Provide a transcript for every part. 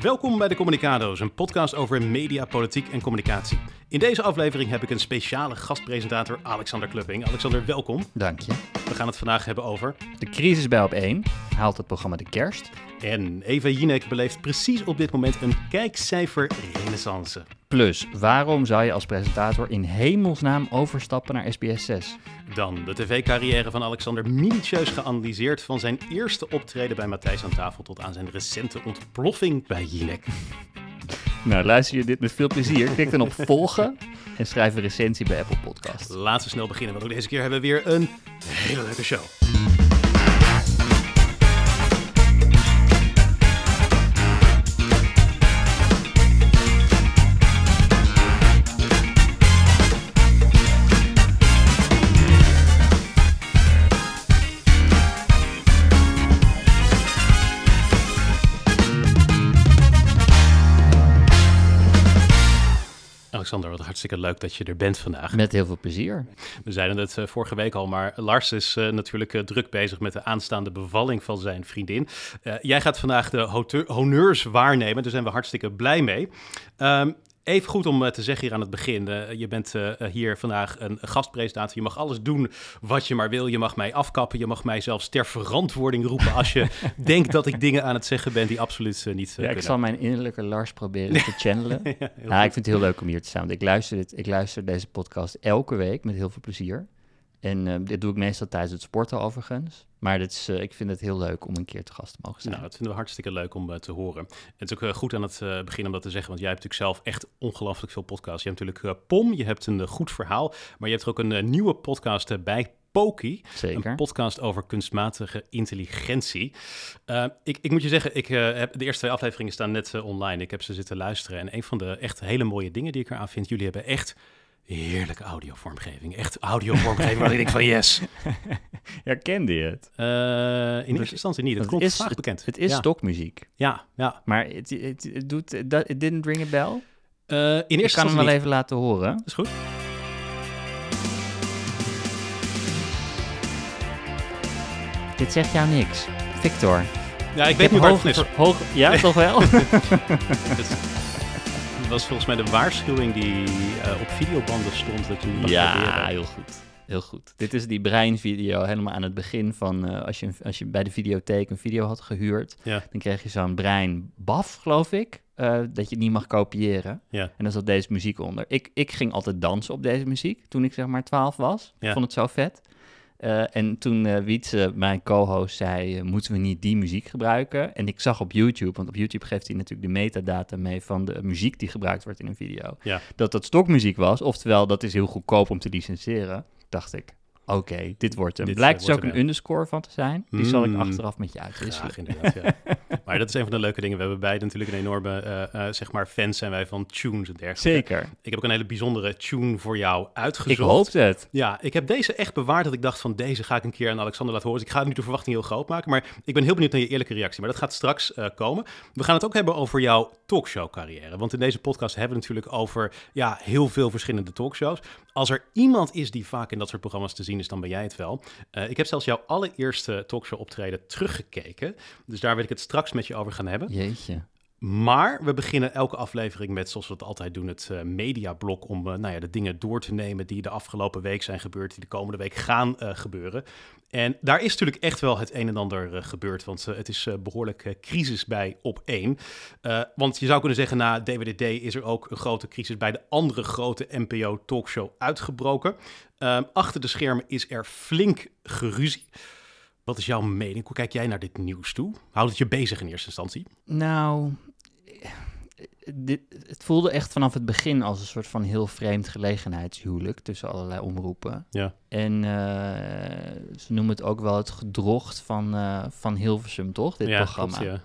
Welkom bij de Communicado's, een podcast over media, politiek en communicatie. In deze aflevering heb ik een speciale gastpresentator, Alexander Klupping. Alexander, welkom. Dank je. We gaan het vandaag hebben over... De crisis bij op 1 haalt het programma de kerst. En Eva Jinek beleeft precies op dit moment een kijkcijfer renaissance. Plus, waarom zou je als presentator in hemelsnaam overstappen naar SBS 6? Dan de tv-carrière van Alexander minutieus geanalyseerd van zijn eerste optreden bij Matthijs aan tafel tot aan zijn recente ontploffing bij Jinek. Nou, luister je dit met veel plezier. Klik dan op volgen en schrijf een recensie bij Apple Podcast. Laten we snel beginnen, want ook deze keer hebben we weer een hele leuke show. Alexander, wat hartstikke leuk dat je er bent vandaag. Met heel veel plezier. We zeiden het uh, vorige week al, maar Lars is uh, natuurlijk uh, druk bezig met de aanstaande bevalling van zijn vriendin. jij gaat vandaag de honneurs waarnemen, daar zijn we hartstikke blij mee. Um, Even goed om te zeggen hier aan het begin. Uh, je bent uh, hier vandaag een gastpresentator. Je mag alles doen wat je maar wil. Je mag mij afkappen. Je mag mij zelfs ter verantwoording roepen als je denkt dat ik dingen aan het zeggen ben die absoluut uh, niet ja, kunnen. Ik zal mijn innerlijke Lars proberen te channelen. ja, ja, ik vind het heel leuk om hier te staan. Ik luister, dit, ik luister deze podcast elke week met heel veel plezier. En uh, dit doe ik meestal tijdens het sporten overigens. Maar dit is, uh, ik vind het heel leuk om een keer te gast te mogen zijn. Nou, dat vinden we hartstikke leuk om uh, te horen. Het is ook goed aan het begin om dat te zeggen, want jij hebt natuurlijk zelf echt ongelooflijk veel podcasts. Je hebt natuurlijk POM, je hebt een goed verhaal, maar je hebt er ook een nieuwe podcast bij Poki. Zeker. Een podcast over kunstmatige intelligentie. Uh, ik, ik, moet je zeggen, ik uh, heb de eerste twee afleveringen staan net uh, online. Ik heb ze zitten luisteren. En een van de echt hele mooie dingen die ik eraan vind, jullie hebben echt heerlijke audiovormgeving. Echt audiovormgeving waar ik denk van yes. Herkende je het? Uh, in eerste instantie niet. Het klonk is, vaak bekend. Het, is ja. stokmuziek. Ja, ja. Maar het, het, het doet, it didn't ring a bell? Uh, in eerste ik kan hem wel even laten horen. Dat is goed. Dit zegt jou niks. Victor. Ja, ik weet niet waar het is. Hoog, ja, toch wel? Was volgens mij de waarschuwing die uh, op videobanden stond. Dat je niet ja, proberen. heel goed. Heel goed. Dit is die breinvideo helemaal aan het begin van uh, als, je, als je bij de videotheek een video had gehuurd. Ja. Dan kreeg je zo'n breinbaf, geloof ik. Uh, dat je het niet mag kopiëren. Ja. En dan zat deze muziek onder. Ik, ik ging altijd dansen op deze muziek toen ik zeg maar 12 was. Ja. Ik vond het zo vet. Uh, en toen uh, Wietse, mijn co-host, zei: uh, Moeten we niet die muziek gebruiken? En ik zag op YouTube, want op YouTube geeft hij natuurlijk de metadata mee van de muziek die gebruikt wordt in een video. Ja. Dat dat stokmuziek was, oftewel dat is heel goedkoop om te licenseren. Dacht ik: Oké, okay, dit wordt hem. Dit Blijkt dus ook een underscore van te zijn. Die mm. zal ik achteraf met je uitwisselen. Graag, inderdaad, ja. maar dat is een van de leuke dingen. We hebben beide natuurlijk een enorme, uh, zeg maar, fans zijn wij van tunes en dergelijke. Zeker. Ik heb ook een hele bijzondere tune voor jou uitgezocht. Ik hoop het. Ja, ik heb deze echt bewaard dat ik dacht van deze ga ik een keer aan Alexander laten horen. Dus ik ga nu de verwachting heel groot maken, maar ik ben heel benieuwd naar je eerlijke reactie. Maar dat gaat straks uh, komen. We gaan het ook hebben over jouw talkshow carrière. Want in deze podcast hebben we natuurlijk over ja, heel veel verschillende talkshows. Als er iemand is die vaak in dat soort programma's te zien dan ben jij het wel. Uh, ik heb zelfs jouw allereerste talkshow optreden teruggekeken. Dus daar wil ik het straks met je over gaan hebben. Jeetje. Maar we beginnen elke aflevering met, zoals we het altijd doen, het uh, mediablok. Om uh, nou ja, de dingen door te nemen die de afgelopen week zijn gebeurd, die de komende week gaan uh, gebeuren. En daar is natuurlijk echt wel het een en ander gebeurd, want het is behoorlijk crisis bij op één. want je zou kunnen zeggen, na DWDD is er ook een grote crisis bij de andere grote NPO-talkshow uitgebroken. Ehm, achter de schermen is er flink geruzie. Wat is jouw mening? Hoe kijk jij naar dit nieuws toe? Houdt het je bezig in eerste instantie? Nou, dit, het voelde echt vanaf het begin als een soort van heel vreemd gelegenheidshuwelijk tussen allerlei omroepen. Ja. En uh, ze noemen het ook wel het gedrocht van, uh, van Hilversum, toch? Dit ja, programma. Klopt, ja.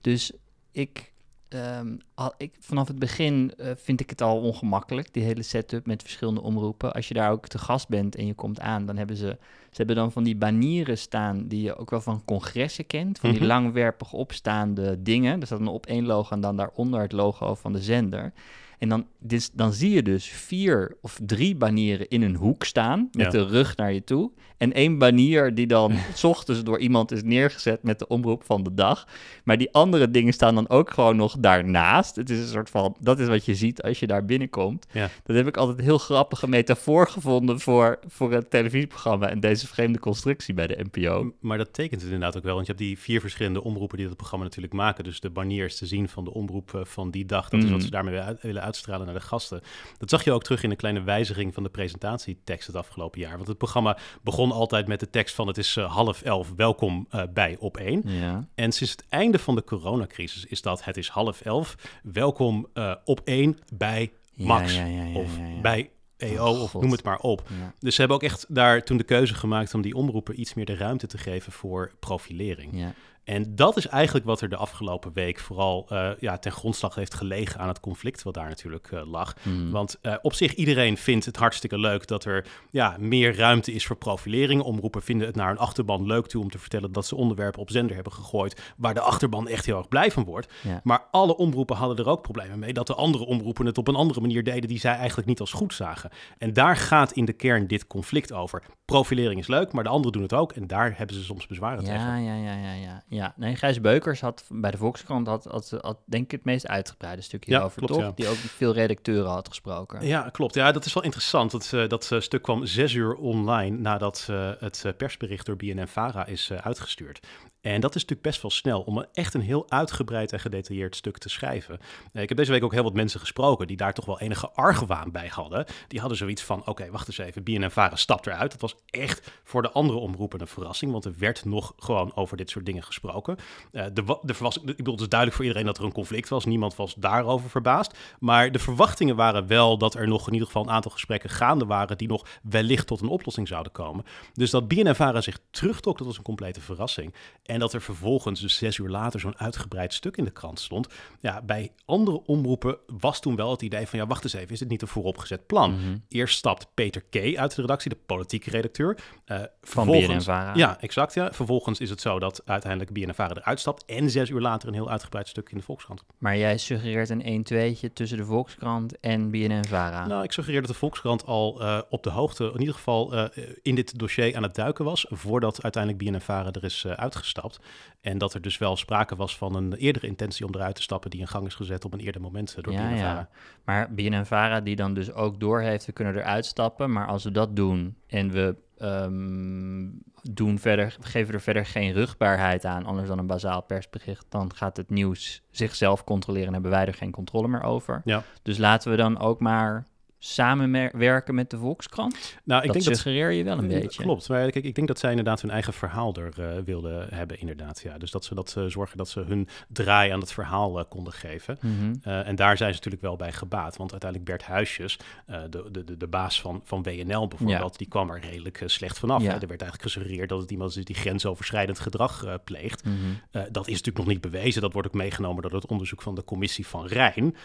Dus ik, um, al, ik, vanaf het begin uh, vind ik het al ongemakkelijk, die hele setup met verschillende omroepen. Als je daar ook te gast bent en je komt aan, dan hebben ze, ze hebben dan van die banieren staan die je ook wel van congressen kent. Van die Mhm. langwerpig opstaande dingen. Er staat een op één logo en dan daaronder het logo van de zender. En dan, dan zie je dus vier of drie banieren in een hoek staan met Ja. de rug naar je toe. En één banier die dan s ochtends door iemand is neergezet met de omroep van de dag. Maar die andere dingen staan dan ook gewoon nog daarnaast. Het is een soort van, dat is wat je ziet als je daar binnenkomt. Ja. Dat heb ik altijd een heel grappige metafoor gevonden voor, voor het televisieprogramma en deze vreemde constructie bij de NPO. Maar dat tekent het inderdaad ook wel, want je hebt die vier verschillende omroepen die dat programma natuurlijk maken. Dus de baniers te zien van de omroep eh, van die dag, dat is wat Mhm. ze daarmee willen uit- willen uitstralen naar de gasten. Dat zag je ook terug in een kleine wijziging van de presentatietekst het afgelopen jaar. Want het programma begon altijd met de tekst van het is eh, half elf, welkom eh, bij Op 1. Ja. En sinds het einde van de coronacrisis is dat het is half elf, welkom eh, op 1 bij Max Ja, ja, of bij EO Oh, of noem het maar op. Ja. Dus ze hebben ook echt daar toen de keuze gemaakt om die omroepen iets meer de ruimte te geven voor profilering. Ja. En dat is eigenlijk wat er de afgelopen week vooral eh, ja, ten grondslag heeft gelegen aan het conflict wat daar natuurlijk eh, lag. Mm. Want eh, op zich, iedereen vindt het hartstikke leuk dat er ja, meer ruimte is voor profilering. Omroepen vinden het naar een achterban leuk toe om te vertellen dat ze onderwerpen op zender hebben gegooid waar de achterban echt heel erg blij van wordt. Ja. Maar alle omroepen hadden er ook problemen mee dat de andere omroepen het op een andere manier deden die zij eigenlijk niet als goed zagen. En daar gaat in de kern dit conflict over. Profilering is leuk, maar de anderen doen het ook en daar hebben ze soms bezwaren tegen. Ja, ja, ja, ja, ja. Ja. Nee, Gijs Beukers had bij de Volkskrant had, had, had denk ik het meest uitgebreide stukje Ja, klopt, toch? ja. Die ook veel redacteuren had gesproken. Ja, klopt. Ja, dat is wel interessant. Dat, eh, dat eh, stuk kwam zes uur online nadat eh, het persbericht door BNN-Vara is uitgestuurd. En dat is natuurlijk best wel snel om een, echt een heel uitgebreid en gedetailleerd stuk te schrijven. Ik heb deze week ook heel wat mensen gesproken die daar toch wel enige argwaan bij hadden. Die hadden zoiets van, oké, wacht eens even, BNN-Vara stapt eruit. Dat was echt voor de andere omroepen een verrassing, want er werd nog gewoon over dit soort dingen gesproken. Eh, de, wa- de verwas- ik bedoel, het is duidelijk voor iedereen dat er een conflict was. Niemand was daarover verbaasd. Maar de verwachtingen waren wel dat er nog in ieder geval een aantal gesprekken gaande waren die nog wellicht tot een oplossing zouden komen. Dus dat BNN-Vara zich terugtrok, dat was een complete verrassing. En dat er vervolgens, dus zes uur later, zo'n uitgebreid stuk in de krant stond. Ja, bij andere omroepen was toen wel het idee van, ja, wacht eens even, is dit niet een vooropgezet plan? Mhm. Eerst stapt Peter K. uit de redactie, de politieke redacteur. Eh, Van BNN-Vara. Ja, exact. Ja. Vervolgens is het zo dat uiteindelijk BNN-Vara eruit stapt en zes uur later een heel uitgebreid stuk in de Volkskrant. Maar jij suggereert een 1-2'tje tussen de Volkskrant en BNN-Vara. Nou, ik suggereer dat de Volkskrant al eh, op de hoogte, in ieder geval eh, in dit dossier aan het duiken was, voordat uiteindelijk BNN-Vara er is eh, uitgestapt. En dat er dus wel sprake was van een eerdere intentie om eruit te stappen die in gang is gezet op een eerder moment door ja, BNN-Vara. ja. Maar BNN-Vara die dan dus ook doorheeft, we kunnen eruit stappen. Maar als we dat doen en we ehm, doen verder, geven er verder geen rugbaarheid aan, anders dan een bazaal persbericht, dan gaat het nieuws zichzelf controleren en hebben wij er geen controle meer over. Ja. Dus laten we dan ook maar samenwerken met de Volkskrant. Nou, ik dat denk dat suggereer je wel een Eh, beetje. Klopt, maar kijk, ik denk dat zij inderdaad hun eigen verhaal er eh, wilden hebben, inderdaad. Ja. Dus dat ze dat zorgen dat ze hun draai aan het verhaal eh, konden geven. Mhm. Eh, en daar zijn ze natuurlijk wel bij gebaat. Want uiteindelijk Bert Huisjes, de, de, de, de baas van, van WNL bijvoorbeeld, die kwam er redelijk slecht vanaf. Ja. Hè. Er werd eigenlijk gesuggereerd dat het iemand is die grensoverschrijdend gedrag pleegt. Mhm. Dat is natuurlijk nog niet bewezen. Dat wordt ook meegenomen door het onderzoek van de commissie van Rijn.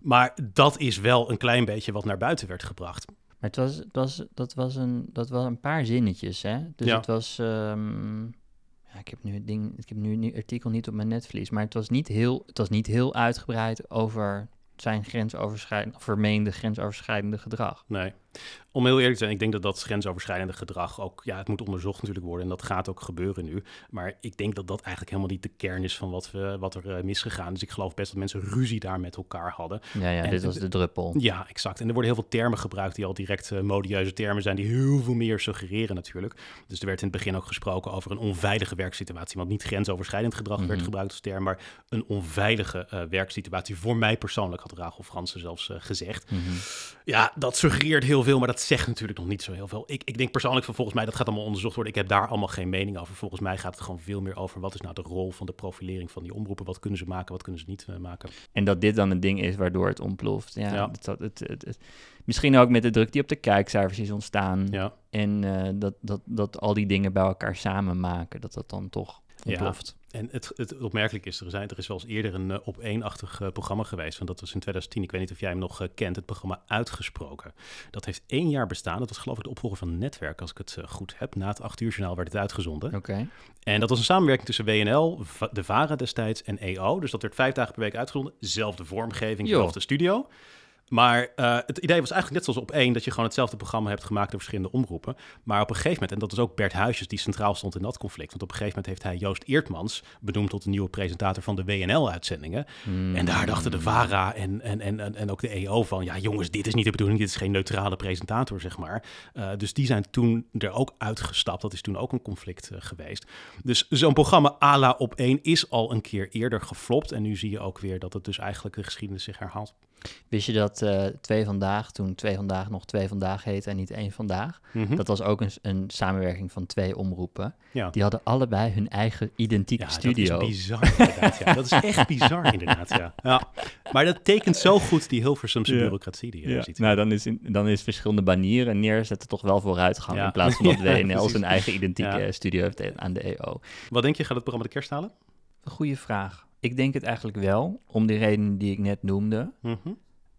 Maar dat is wel een klein beetje wat naar buiten werd gebracht. Maar het was, het was, dat, was een, dat was een paar zinnetjes, hè? Dus Ja. het was... ehm, ja, ik heb nu het ding, ik heb nu het artikel niet op mijn netvlies, maar het was niet heel, het was niet heel uitgebreid over zijn grensoverschrijdende, vermeende grensoverschrijdende gedrag. Nee. Om heel eerlijk te zijn, ik denk dat dat grensoverschrijdende gedrag ook, ja, het moet onderzocht natuurlijk worden en dat gaat ook gebeuren nu. Maar ik denk dat dat eigenlijk helemaal niet de kern is van wat, we, wat er eh, misgegaan is. Ik geloof best dat mensen ruzie daar met elkaar hadden. Ja, ja, En dit was de druppel. Ja, exact. En er worden heel veel termen gebruikt die al direct eh, modieuze termen zijn, die heel veel meer suggereren natuurlijk. Dus er werd in het begin ook gesproken over een onveilige werksituatie, want niet grensoverschrijdend gedrag werd Mhm. gebruikt als term, maar een onveilige eh, werksituatie. Voor mij persoonlijk had Rachel Fransen zelfs gezegd. Mhm. Ja, dat suggereert heel veel, maar dat zegt natuurlijk nog niet zo heel veel. Ik, ik denk persoonlijk van volgens mij, dat gaat allemaal onderzocht worden. Ik heb daar allemaal geen mening over. Volgens mij gaat het gewoon veel meer over wat is nou de rol van de profilering van die omroepen. Wat kunnen ze maken, wat kunnen ze niet eh, maken. En dat dit dan een ding is waardoor het ontploft. Ja, Ja. Het, het, misschien ook met de druk die op de kijkcijfers is ontstaan. Ja, En eh, dat, dat, dat al die dingen bij elkaar samen maken, dat dat dan toch Ja. En het, het opmerkelijke is, er, zijn, er is wel eens eerder een eh, op één-achtig eh, programma geweest. Want dat was in 2010, ik weet niet of jij hem nog eh, kent, het programma Uitgesproken. Dat heeft één jaar bestaan. Dat was geloof ik de opvolger van Netwerk, als ik het goed heb. Na het acht uur journaal werd het uitgezonden. Oké. En dat was een samenwerking tussen WNL, de VARA destijds en EO. Dus dat werd vijf dagen per week uitgezonden. Zelfde vormgeving, zelfde studio. Maar uh, het idee was eigenlijk net zoals op één, dat je gewoon hetzelfde programma hebt gemaakt door verschillende omroepen. Maar op een gegeven moment, en dat is ook Bert Huisjes die centraal stond in dat conflict. Want op een gegeven moment heeft hij Joost Eertmans benoemd tot de nieuwe presentator van de WNL-uitzendingen. Hmm. En daar dachten de VARA en, en, en, en ook de EO van, ja jongens, dit is niet de bedoeling, dit is geen neutrale presentator, zeg maar. Uh, dus die zijn toen er ook uitgestapt. Dat is toen ook een conflict uh, geweest. Dus zo'n programma à la op één is al een keer eerder geflopt. En nu zie je ook weer dat het dus eigenlijk de geschiedenis zich herhaalt. Wist je dat uh, Twee Vandaag, toen Twee Vandaag nog Twee Vandaag heette en niet één Vandaag, Mhm. dat was ook een, een samenwerking van twee omroepen. Ja. Die hadden allebei hun eigen identieke Ja, studio. dat is bizar inderdaad. Ja. Dat is echt bizar inderdaad, ja. ja. Maar dat tekent zo goed die Hilversumse Ja. bureaucratie die je Ja, ziet. nou, dan is, in, dan is verschillende banieren neerzetten toch wel vooruitgang. Ja. In plaats van dat WNL zijn eigen identieke Ja. studio heeft aan de EO. Wat denk je, gaat het programma de kerst halen? Een goede vraag. Ik denk het eigenlijk wel, om die redenen die ik net noemde. Mhm.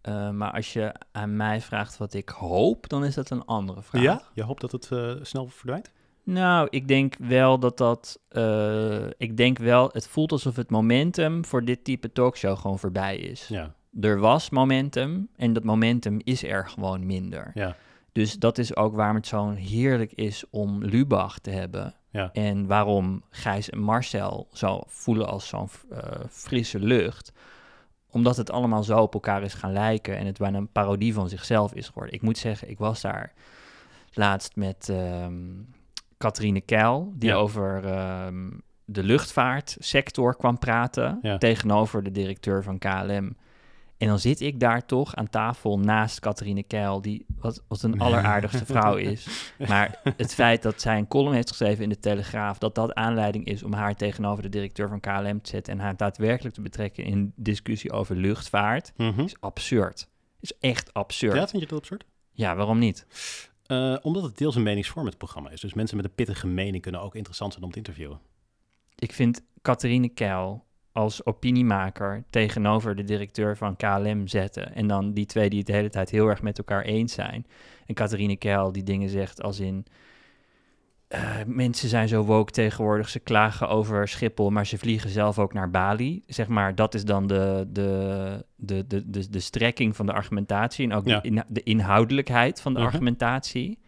Uh, maar als je aan mij vraagt wat ik hoop, dan is dat een andere vraag. Ja? Je hoopt dat het eh, snel verdwijnt? Nou, ik denk wel dat dat. eh, ik denk wel, het voelt alsof het momentum voor dit type talkshow gewoon voorbij is. Ja. Er was momentum en dat momentum is er gewoon minder. Ja. Dus dat is ook waarom het zo heerlijk is om Lubach te hebben. Ja. En waarom Gijs en Marcel zo voelen als zo'n eh, frisse lucht omdat het allemaal zo op elkaar is gaan lijken en het bijna een parodie van zichzelf is geworden. Ik moet zeggen, ik was daar laatst met ehm Catherine Keil, die Ja. over ehm, de luchtvaartsector kwam praten Ja. tegenover de directeur van KLM. En dan zit ik daar toch aan tafel naast Catherine Keil, die wat, wat een alleraardigste vrouw is. Maar het feit dat zij een column heeft geschreven in de Telegraaf, dat dat aanleiding is om haar tegenover de directeur van KLM te zetten en haar daadwerkelijk te betrekken in discussie over luchtvaart, Mhm. is absurd. Is echt absurd. Ja, Ja, vind je dat absurd? waarom niet? Eh, omdat het deels een meningsvorm het programma is. Dus mensen met een pittige mening kunnen ook interessant zijn om te interviewen. Ik vind Catherine Keil als opiniemaker tegenover de directeur van KLM zetten. En dan die twee die het de hele tijd heel erg met elkaar eens zijn. En Catherine Keil die dingen zegt als in... eh, mensen zijn zo woke tegenwoordig, ze klagen over Schiphol, maar ze vliegen zelf ook naar Bali. Zeg maar, dat is dan de, de, de, de, de, de strekking van de argumentatie en ook Ja. de, de inhoudelijkheid van de Mhm. argumentatie.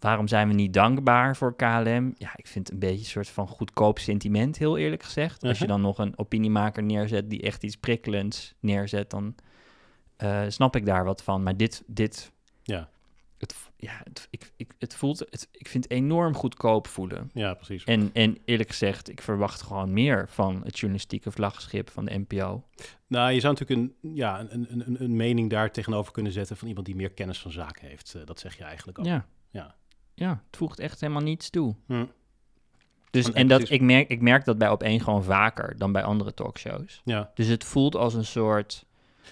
Waarom zijn we niet dankbaar voor KLM? Ja, ik vind het een beetje een soort van goedkoop sentiment, heel eerlijk gezegd. Als je Mhm. dan nog een opiniemaker neerzet die echt iets prikkelends neerzet, dan eh, snap ik daar wat van. Maar dit, dit Ja, het, ja, het, ik, ik, het voelt, het, ik vind het enorm goedkoop voelen. ja precies. En, en eerlijk gezegd, ik verwacht gewoon meer van het journalistieke vlaggenschip van de NPO. Nou, je zou natuurlijk een, ja, een, een, een, een mening daar tegenover kunnen zetten van iemand die meer kennis van zaken heeft. Eh, dat zeg je eigenlijk ook. Ja. Ja. Ja, het voegt echt helemaal niets toe. Hm. Dus, En- dat, precies- ik, merk, ik merk dat bij op één gewoon vaker dan bij andere talkshows. ja. Dus het voelt als een soort...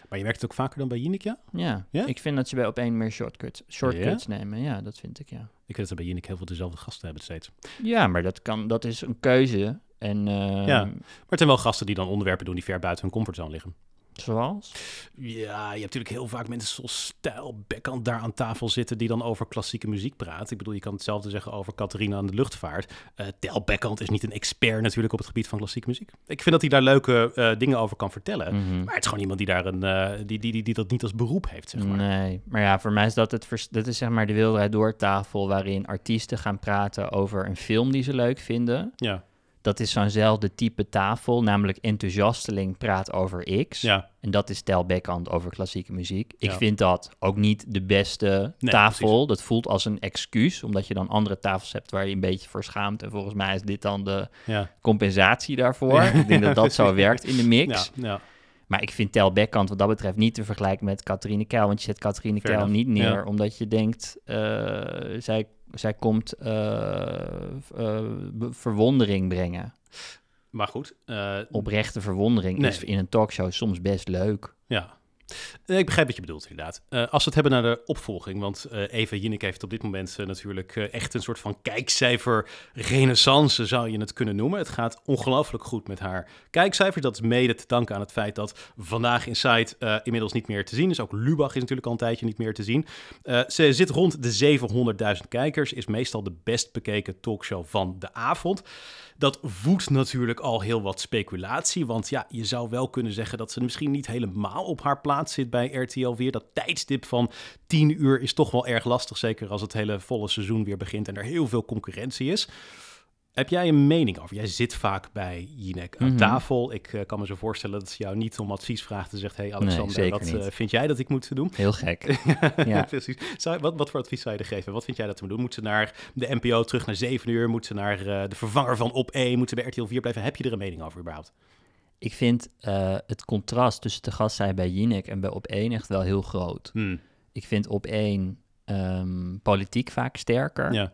Maar je merkt het ook vaker dan bij Jinek, ja? Ja, ik vind dat ze bij op één meer shortcuts, shortcuts nemen. Ja, dat vind ik, ja. Ik vind dat ze bij Jinek heel veel dezelfde gasten hebben steeds. Ja, maar dat, kan, dat is een keuze. En eh, Ja. Maar het zijn wel gasten die dan onderwerpen doen die ver buiten hun comfortzone liggen. Zoals? Ja, je hebt natuurlijk heel vaak mensen zoals Stijl Bekkant daar aan tafel zitten die dan over klassieke muziek praat. Ik bedoel, je kan hetzelfde zeggen over Catharina aan de luchtvaart. Eh Tel Bekkant is niet een expert natuurlijk op het gebied van klassieke muziek. Ik vind dat hij daar leuke eh, dingen over kan vertellen. Mhm. Maar het is gewoon iemand die, daar een, eh, die, die, die, die dat niet als beroep heeft, zeg maar. Nee, maar ja, voor mij is dat het. Dat is zeg maar de Wilderij Doortafel, waarin artiesten gaan praten over een film die ze leuk vinden. Ja, Dat is zo'nzelfde type tafel, namelijk enthousiasteling praat over X. ja, En dat is Tel Beckhand over klassieke muziek. Ik Ja. vind dat ook niet de beste Nee, tafel. Dat voelt als een excuus, omdat je dan andere tafels hebt waar je een beetje voor schaamt. En volgens mij is dit dan de ja. compensatie daarvoor. Ik denk dat dat zo werkt in de mix. Maar ik vind Tel Beckhand wat dat betreft niet te vergelijken met Catherine Keil. Want je zet Catherine Keil niet neer omdat je denkt... eh, zij, zij komt eh, eh, verwondering brengen. Maar goed, eh, Oprechte verwondering Nee. is in een talkshow soms best leuk. Ja. Eh, Ik begrijp wat je bedoelt, inderdaad. Eh, als we het hebben naar de opvolging, want eh Eva Jinek heeft op dit moment natuurlijk echt een soort van kijkcijfer renaissance, zou je het kunnen noemen. Het gaat ongelooflijk goed met haar kijkcijfers. Dat is mede te danken aan het feit dat Vandaag Inside inmiddels niet meer te zien is. Ook Lubach is natuurlijk al een tijdje niet meer te zien. Ze zit rond de 700.000 kijkers, is meestal de best bekeken talkshow van de avond. Dat voedt natuurlijk al heel wat speculatie. Want ja, je zou wel kunnen zeggen dat ze misschien niet helemaal op haar plaats zit bij RTL weer. Dat tijdstip van 10 uur is toch wel erg lastig. Zeker als het hele volle seizoen weer begint en er heel veel concurrentie is. Heb jij een mening over? Jij zit vaak bij Jinek aan Mhm. tafel. Ik eh, kan me zo voorstellen dat ze jou niet om advies vraagt en zegt... hey Alexander, wat eh, vind jij dat ik moet doen? Heel gek. Ja. Precies. Zou, wat, wat voor advies zou je er geven? Wat vind jij dat ze moet doen? Moet ze naar de NPO terug naar 7 uur? Moet ze naar eh, de vervanger van op 1? Moet ze bij RTL 4 blijven? Heb je er een mening over überhaupt? Ik vind het contrast tussen de gastzij bij Jinek en bij Op 1 echt wel heel groot. Hmm. Ik vind Op 1 ehm, politiek vaak sterker. Ja.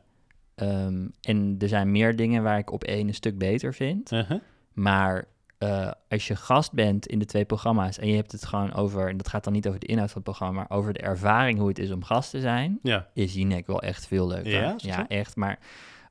Ehm, en er zijn meer dingen waar ik Op 1 een stuk beter vind. Uh-huh. Maar eh, als je gast bent in de twee programma's en je hebt het gewoon over, en dat gaat dan niet over de inhoud van het programma, maar over de ervaring hoe het is om gast te zijn, Ja. is Jinek wel echt veel leuker. Ja, zo? echt. Maar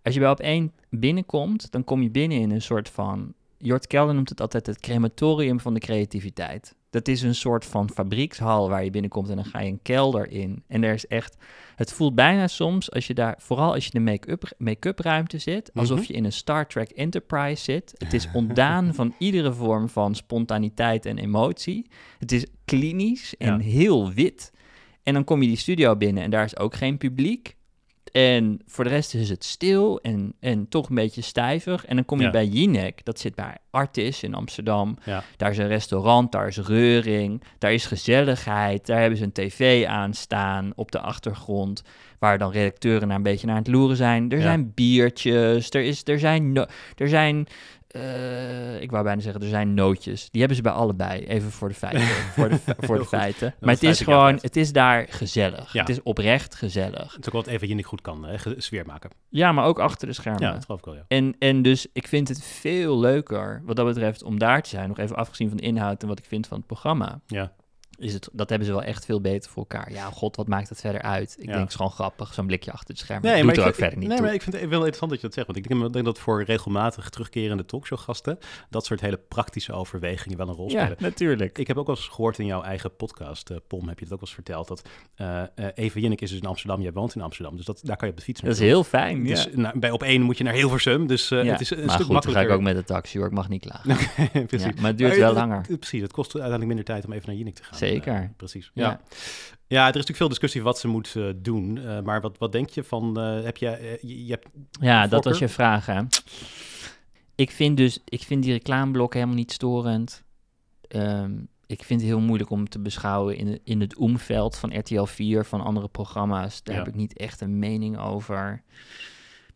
als je bij op één binnenkomt, dan kom je binnen in een soort van. Jort Kelder noemt het altijd het crematorium van de creativiteit. Dat is een soort van fabriekshal waar je binnenkomt en dan ga je een kelder in. En er is echt. Het voelt bijna soms, als je daar, vooral als je in de make-up make ruimte zit, alsof Mhm. je in een Star Trek Enterprise zit. Het is ontdaan van iedere vorm van spontaniteit en emotie. Het is klinisch en Ja. heel wit. En dan kom je die studio binnen en daar is ook geen publiek. En voor de rest is het stil en, en toch een beetje stijvig. En dan kom je Ja. bij Jinek, dat zit bij Artis in Amsterdam. Ja. Daar is een restaurant, daar is reuring, daar is gezelligheid. Daar hebben ze een tv aan staan op de achtergrond, waar dan redacteuren naar een beetje naar het loeren zijn. Er Ja. zijn biertjes, er, is, er zijn, er zijn eh, ik wou bijna zeggen, er zijn nootjes. Die hebben ze bij allebei, even voor de feiten. voor de, voor de feiten. Maar het is gewoon, het is daar gezellig. Ja. Het is oprecht gezellig. Het is ook wat even je niet goed kan, hè? sfeer maken. Ja, maar ook achter de schermen. Ja, dat geloof ik wel, ja. En, en dus ik vind het veel leuker, wat dat betreft, om daar te zijn. Nog even afgezien van de inhoud en wat ik vind van het programma. Ja, Is het, dat hebben ze wel echt veel beter voor elkaar. Ja, god, wat maakt het verder uit? Ik Ja. denk, het is gewoon grappig, zo'n blikje achter het scherm. Nee, Nee, maar doet er ik ook vind- verder niet Nee, toe. maar ik vind het wel interessant dat je dat zegt. Want ik denk, ik denk dat voor regelmatig terugkerende talkshowgasten... dat soort hele praktische overwegingen wel een rol ja, spelen. natuurlijk. Ik heb ook wel eens gehoord in jouw eigen podcast, eh, Pom, heb je het ook wel eens verteld... dat eh eh, Eva Jinnik is dus in Amsterdam, jij woont in Amsterdam. Dus dat, daar kan je op de fiets Dat is heel fijn, Dus ja. nou, bij op één moet je naar Hilversum, dus Ja, het is een maar stuk goed, dan ga ik makkelijker. ook met de taxi hoor, ik mag niet klagen. Precies. Ja, maar het duurt wel langer. precies, het kost uiteindelijk minder tijd om even naar Jinnik te gaan. Zeker. Eh, precies. Ja. Ja. ja. er is natuurlijk veel discussie wat ze moet eh, doen. eh, maar wat, wat denk je van, heb je, je, je hebt, Ja, dat was je vraag, hè. Ik vind dus, ik vind die reclameblokken helemaal niet storend. Ehm, ik vind het heel moeilijk om te beschouwen in, het- in het omveld van RTL 4, van andere programma's. Daar Ja. heb ik niet echt een mening over.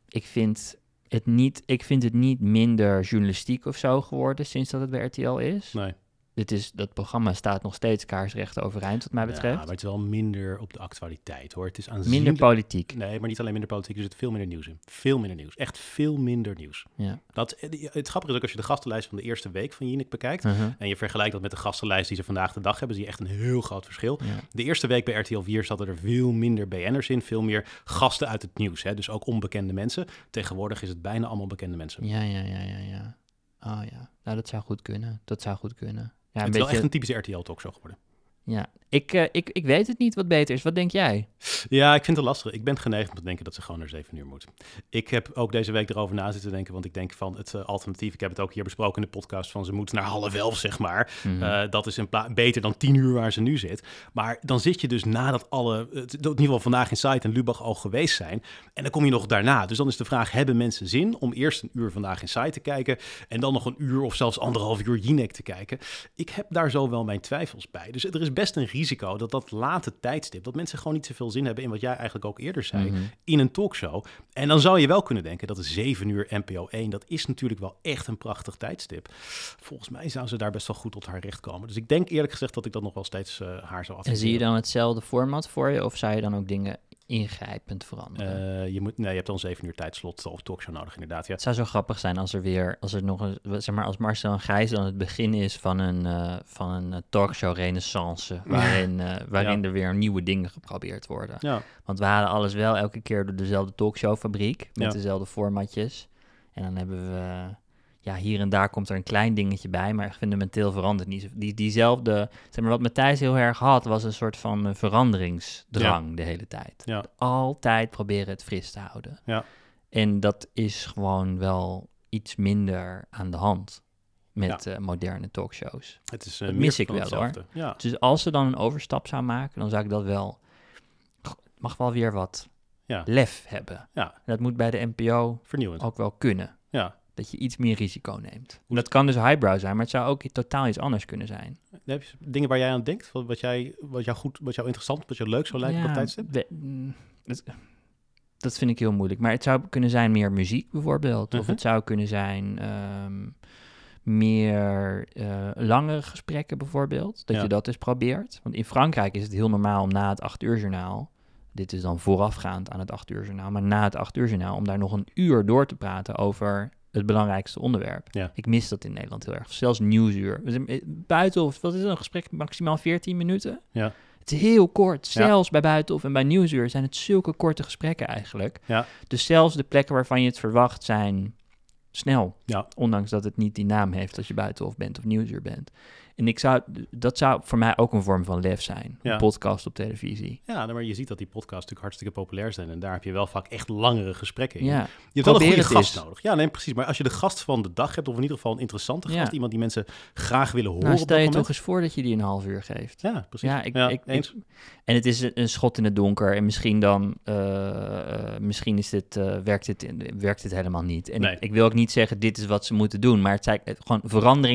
Ik vind het niet, ik vind het niet minder journalistiek of zo geworden sinds dat het bij RTL is. nee. Dit is, dat programma staat nog steeds kaarsrecht overeind, wat mij Ja, betreft. maar het is wel minder op de actualiteit, hoor. Het is Minder politiek. Nee, maar niet alleen minder politiek, er zit veel minder nieuws in. Veel minder nieuws. Echt veel minder nieuws. Ja. Dat, eh, het grappige is ook als je de gastenlijst van de eerste week van Jinek bekijkt... Uh-huh. en je vergelijkt dat met de gastenlijst die ze vandaag de dag hebben... zie je echt een heel groot verschil. Ja. De eerste week bij RTL 4 zaten er veel minder BN'ers in. Veel meer gasten uit het nieuws. Hè? Dus ook onbekende mensen. Tegenwoordig is het bijna allemaal bekende mensen. Ja, ja, ja, ja, ja. Oh ja, nou dat zou goed kunnen. Dat zou goed kunnen. Ja, een het is wel beetje, echt een typische RTL-talkshow geworden. Ja. Ik, eh, ik, ik weet het niet wat beter is. Wat denk jij? Ja, ik vind het lastig. Ik ben geneigd om te denken dat ze gewoon naar 7 uur moet. Ik heb ook deze week erover na zitten denken, want ik denk van het eh, alternatief, ik heb het ook hier besproken in de podcast, van ze moet naar half elf, zeg maar. Mhm. Eh, dat is een beter dan 10 uur waar ze nu zit. Maar dan zit je dus nadat alle, het- in ieder geval vandaag in Site en Lubach al geweest zijn. En dan kom je nog daarna. Dus dan is de vraag, hebben mensen zin om eerst een uur vandaag in Site te kijken en dan nog een uur of zelfs anderhalf uur Jinek te kijken? Ik heb daar zo wel mijn twijfels bij. Dus er is best een risico dat dat late tijdstip, dat mensen gewoon niet zoveel zin hebben in wat jij eigenlijk ook eerder zei, Mhm. in een talkshow. En dan zou je wel kunnen denken dat de 7 uur NPO 1, dat is natuurlijk wel echt een prachtig tijdstip. Volgens mij zou ze daar best wel goed tot haar recht komen. Dus ik denk eerlijk gezegd dat ik dat nog wel steeds eh, haar zou En adviseren. zie je dan hetzelfde format voor je? Of zou je dan ook dingen ingrijpend veranderen? Eh, je, moet, nee, je hebt dan 7 uur tijdslot of talkshow nodig inderdaad. Ja. Het zou zo grappig zijn als er weer, als er nog een, zeg maar, als Marcel en Gijs dan het begin is van een, eh, van een eh, talkshow renaissance, waarin, waarin er weer nieuwe dingen geprobeerd worden. Ja. Want we halen alles wel elke keer door dezelfde talkshowfabriek, met Ja. dezelfde formatjes. En dan hebben we, ja, hier en daar komt er een klein dingetje bij, maar fundamenteel verandert niet. Die, diezelfde, zeg maar, wat Matthijs heel erg had, was een soort van eh, veranderingsdrang de hele tijd. Ja. Altijd proberen het fris te houden. Ja. En dat is gewoon wel iets minder aan de hand met eh, moderne talkshows. Het is, uh, Dat mis ik wel, hoor. Ja. Dus als ze dan een overstap zou maken, dan zou ik dat wel... mag wel weer wat Ja. lef hebben. Ja. En dat moet bij de NPO Vernieuwend. ook wel kunnen. Ja. Dat je iets meer risico neemt. En dat kan dus highbrow zijn, maar het zou ook totaal iets anders kunnen zijn. Heb je dingen waar jij aan denkt? Wat, wat, jij, wat jou goed, wat jou interessant, wat jou leuk zou lijken op dat tijdstip? mm, dat, dat vind ik heel moeilijk. Maar het zou kunnen zijn meer muziek bijvoorbeeld. Of Mhm. het zou kunnen zijn ehm, meer eh, langere gesprekken bijvoorbeeld. Dat Ja. je dat eens probeert. Want in Frankrijk is het heel normaal om na het acht uur journaal... Dit is dan voorafgaand aan het acht uur journaal. Maar na het acht uur journaal om daar nog een uur door te praten over het belangrijkste onderwerp. Ja. Ik mis dat in Nederland heel erg. Zelfs nieuwsuur. We zijn, eh, Buitenhof, wat is een gesprek maximaal 14 minuten? Ja. Het is heel kort. Ja. Zelfs bij Buitenhof en bij Nieuwsuur zijn het zulke korte gesprekken eigenlijk. Ja. Dus zelfs de plekken waarvan je het verwacht zijn snel. Ja. Ondanks dat het niet die naam heeft als je Buitenhof bent of Nieuwsuur bent. En ik zou, dat zou voor mij ook een vorm van lef zijn. Ja. Een podcast op televisie. Ja, nou, maar je ziet dat die podcasts natuurlijk hartstikke populair zijn. En daar heb je wel vaak echt langere gesprekken in. Ja. Je hebt wel een goede het gast nodig. Ja, nee, precies. Maar als je de gast van de dag hebt, of in ieder geval een interessante gast, Ja. iemand die mensen graag willen horen Nou, stel je toch moment. eens voor dat je die een half uur geeft. Ja, precies. Ja, ik, Ja, ik, eens. ik- en het is een, een schot in het donker. En misschien dan, eh, eh, misschien is dit, eh, werkt, dit, werkt dit helemaal niet. En Nee. ik, ik wil ook niet zeggen, dit is wat ze moeten doen. Maar het zijn gewoon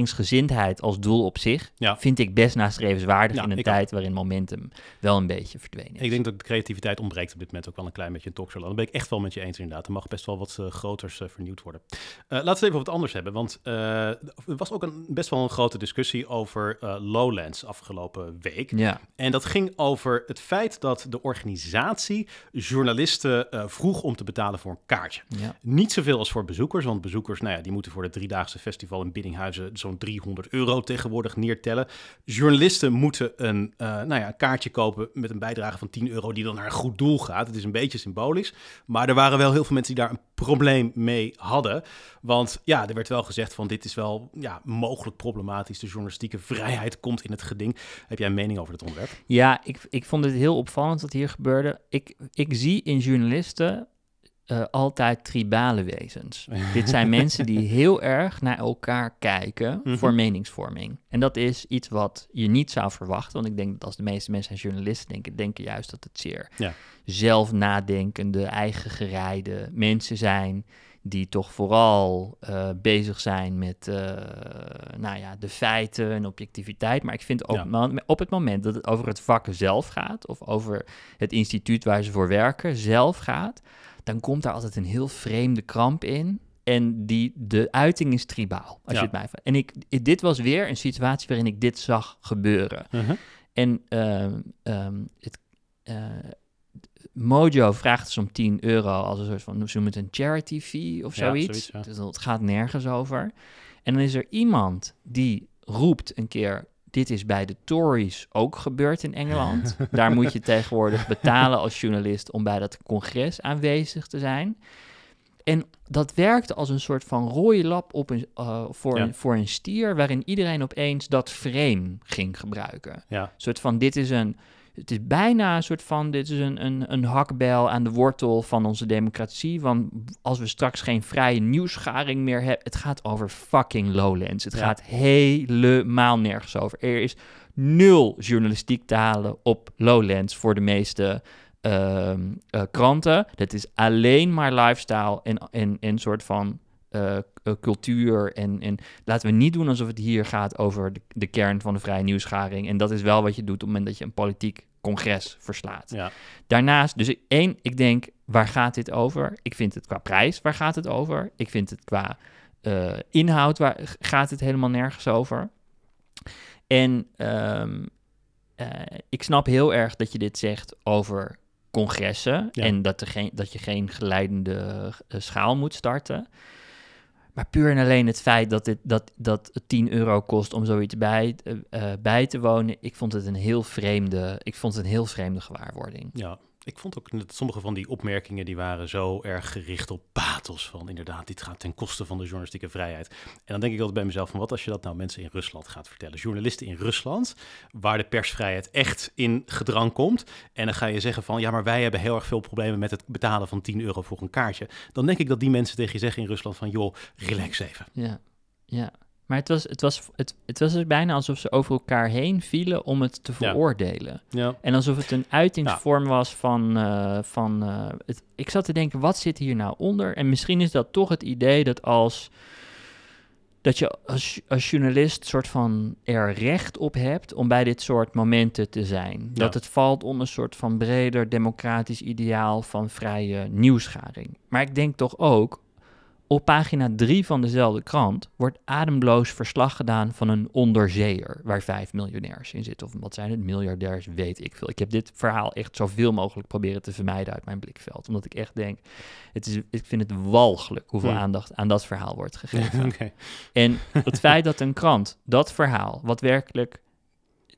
veranderingsgezindheid als doel op zich, Ja. vind ik best nastrevenswaardig Ja, in een tijd waarin momentum wel een beetje verdwenen is. Ik denk dat de creativiteit ontbreekt op dit moment ook wel een klein beetje in talkshow. Dan ben ik echt wel met je eens inderdaad. Er mag best wel wat eh, groters eh, vernieuwd worden. Eh, laten we het even wat anders hebben. Want er was ook een, best wel een grote discussie over Lowlands afgelopen week. Ja, En dat ging over het feit dat de organisatie journalisten vroeg om te betalen voor een kaartje. ja. Niet zoveel als voor bezoekers, want bezoekers, nou ja, die moeten voor het driedaagse festival in Biddinghuizen zo'n 300 euro tegenwoordig neertellen. Journalisten moeten een, eh, nou ja, een kaartje kopen met een bijdrage van 10 euro die dan naar een goed doel gaat. Het is een beetje symbolisch, maar er waren wel heel veel mensen die daar een probleem mee hadden. Want ja, er werd wel gezegd van dit is wel ja, mogelijk problematisch. De journalistieke vrijheid komt in het geding. Heb jij een mening over het onderwerp? Ja, ik, ik vond het heel opvallend wat hier gebeurde. Ik, ik zie in journalisten eh, altijd tribale wezens. Dit zijn mensen die heel erg naar elkaar kijken Mhm. voor meningsvorming. En dat is iets wat je niet zou verwachten. Want ik denk dat als de meeste mensen aan journalisten denken, denken juist dat het zeer Ja. zelf nadenkende, eigen gereide mensen zijn. Die toch vooral eh, bezig zijn met eh, nou ja, de feiten en objectiviteit. Maar ik vind ook Ja. op het moment dat het over het vak zelf gaat, of over het instituut waar ze voor werken zelf gaat, dan komt daar altijd een heel vreemde kramp in. En die, de uiting is tribaal, als Ja. je het mij vraagt. En ik, dit was weer een situatie waarin ik dit zag gebeuren. En ehm, ehm, het, eh, Mojo vraagt dus om 10 euro als een soort van, ze noemen het een charity fee of Ja, zoiets. ja. Dus het gaat nergens over. En dan is er iemand die roept een keer, dit is bij de Tories ook gebeurd in Engeland. Daar moet je tegenwoordig betalen als journalist om bij dat congres aanwezig te zijn. En dat werkte als een soort van rode lap op een, eh, voor, Ja. een, voor een stier, waarin iedereen opeens dat frame ging gebruiken. Ja, Een soort van, dit is een, het is bijna een soort van, dit is een, een, een hakbel aan de wortel van onze democratie. Want als we straks geen vrije nieuwsgaring meer hebben, het gaat over fucking Lowlands. Het Ja. gaat helemaal nergens over. Er is nul journalistiek te halen op Lowlands voor de meeste ehm, eh, kranten. Dat is alleen maar lifestyle en en en soort van eh, eh, cultuur. En, en laten we niet doen alsof het hier gaat over de, de kern van de vrije nieuwsgaring. En dat is wel wat je doet op het moment dat je een politiek congres verslaat. ja. Daarnaast, dus één, ik denk, waar gaat dit over? Ik vind het qua prijs, waar gaat het over? Ik vind het qua eh, inhoud, waar gaat het helemaal nergens over? En ehm, eh, ik snap heel erg dat je dit zegt over congressen Ja. en dat, er geen, dat je geen geleidende eh, schaal moet starten. Maar puur en alleen het feit dat, dit, dat, dat het 10 euro kost om zoiets bij, eh, eh, bij te wonen, ik vond het een heel vreemde, ik vond het een heel vreemde gewaarwording. Ja, Ik vond ook dat sommige van die opmerkingen die waren zo erg gericht op pathos van inderdaad, dit gaat ten koste van de journalistieke vrijheid. En dan denk ik altijd bij mezelf van wat als je dat nou mensen in Rusland gaat vertellen, journalisten in Rusland, waar de persvrijheid echt in gedrang komt. En dan ga je zeggen van ja, maar wij hebben heel erg veel problemen met het betalen van 10 euro voor een kaartje. Dan denk ik dat die mensen tegen je zeggen in Rusland van joh, relax even. Ja, ja. Maar het was, het, was, het, het was dus bijna alsof ze over elkaar heen vielen om het te veroordelen. Ja. En alsof het een uitingsvorm was van... eh, van eh, het, ik zat te denken, wat zit hier nou onder? En misschien is dat toch het idee dat als... Dat je als, als journalist soort van er recht op hebt om bij dit soort momenten te zijn. Dat het valt onder een soort van breder democratisch ideaal van vrije nieuwsgaring. Maar ik denk toch ook, op pagina 3 van dezelfde krant wordt adembloos verslag gedaan van een onderzeeër, waar vijf miljonairs in zitten. Of wat zijn het? Miljardairs, weet ik veel. Ik heb dit verhaal echt zoveel mogelijk proberen te vermijden uit mijn blikveld. Omdat ik echt denk, het is, ik vind het walgelijk hoeveel Hmm. aandacht aan dat verhaal wordt gegeven. En het feit dat een krant dat verhaal, wat werkelijk.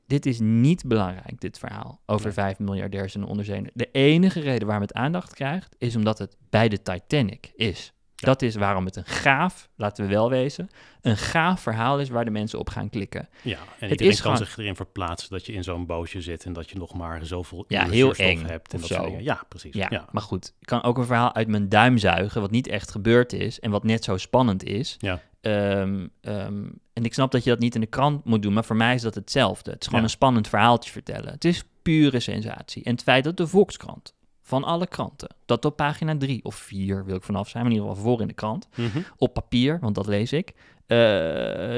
Dit is niet belangrijk, dit verhaal over vijf miljardairs en onderzeeën. De enige reden waarom het aandacht krijgt, is omdat het bij de Titanic is. Dat is waarom het een gaaf, laten we wel wezen, een gaaf verhaal is waar de mensen op gaan klikken. Ja, en Het iedereen is kan gewoon- zich erin verplaatsen dat je in zo'n bootje zit en dat je nog maar zoveel Ja, heel eng hebt en dat soort zo. dingen. Ja, precies. Ja, Ja. maar goed, ik kan ook een verhaal uit mijn duim zuigen, wat niet echt gebeurd is en wat net zo spannend is. Ja. Ehm, ehm, en ik snap dat je dat niet in de krant moet doen, maar voor mij is dat hetzelfde. Het is gewoon Ja. een spannend verhaaltje vertellen. Het is pure sensatie. En het feit dat de Volkskrant, van alle kranten, dat op pagina 3 of 4 wil ik vanaf zijn, maar in ieder geval voor in de krant, Mhm. op papier, want dat lees ik, eh,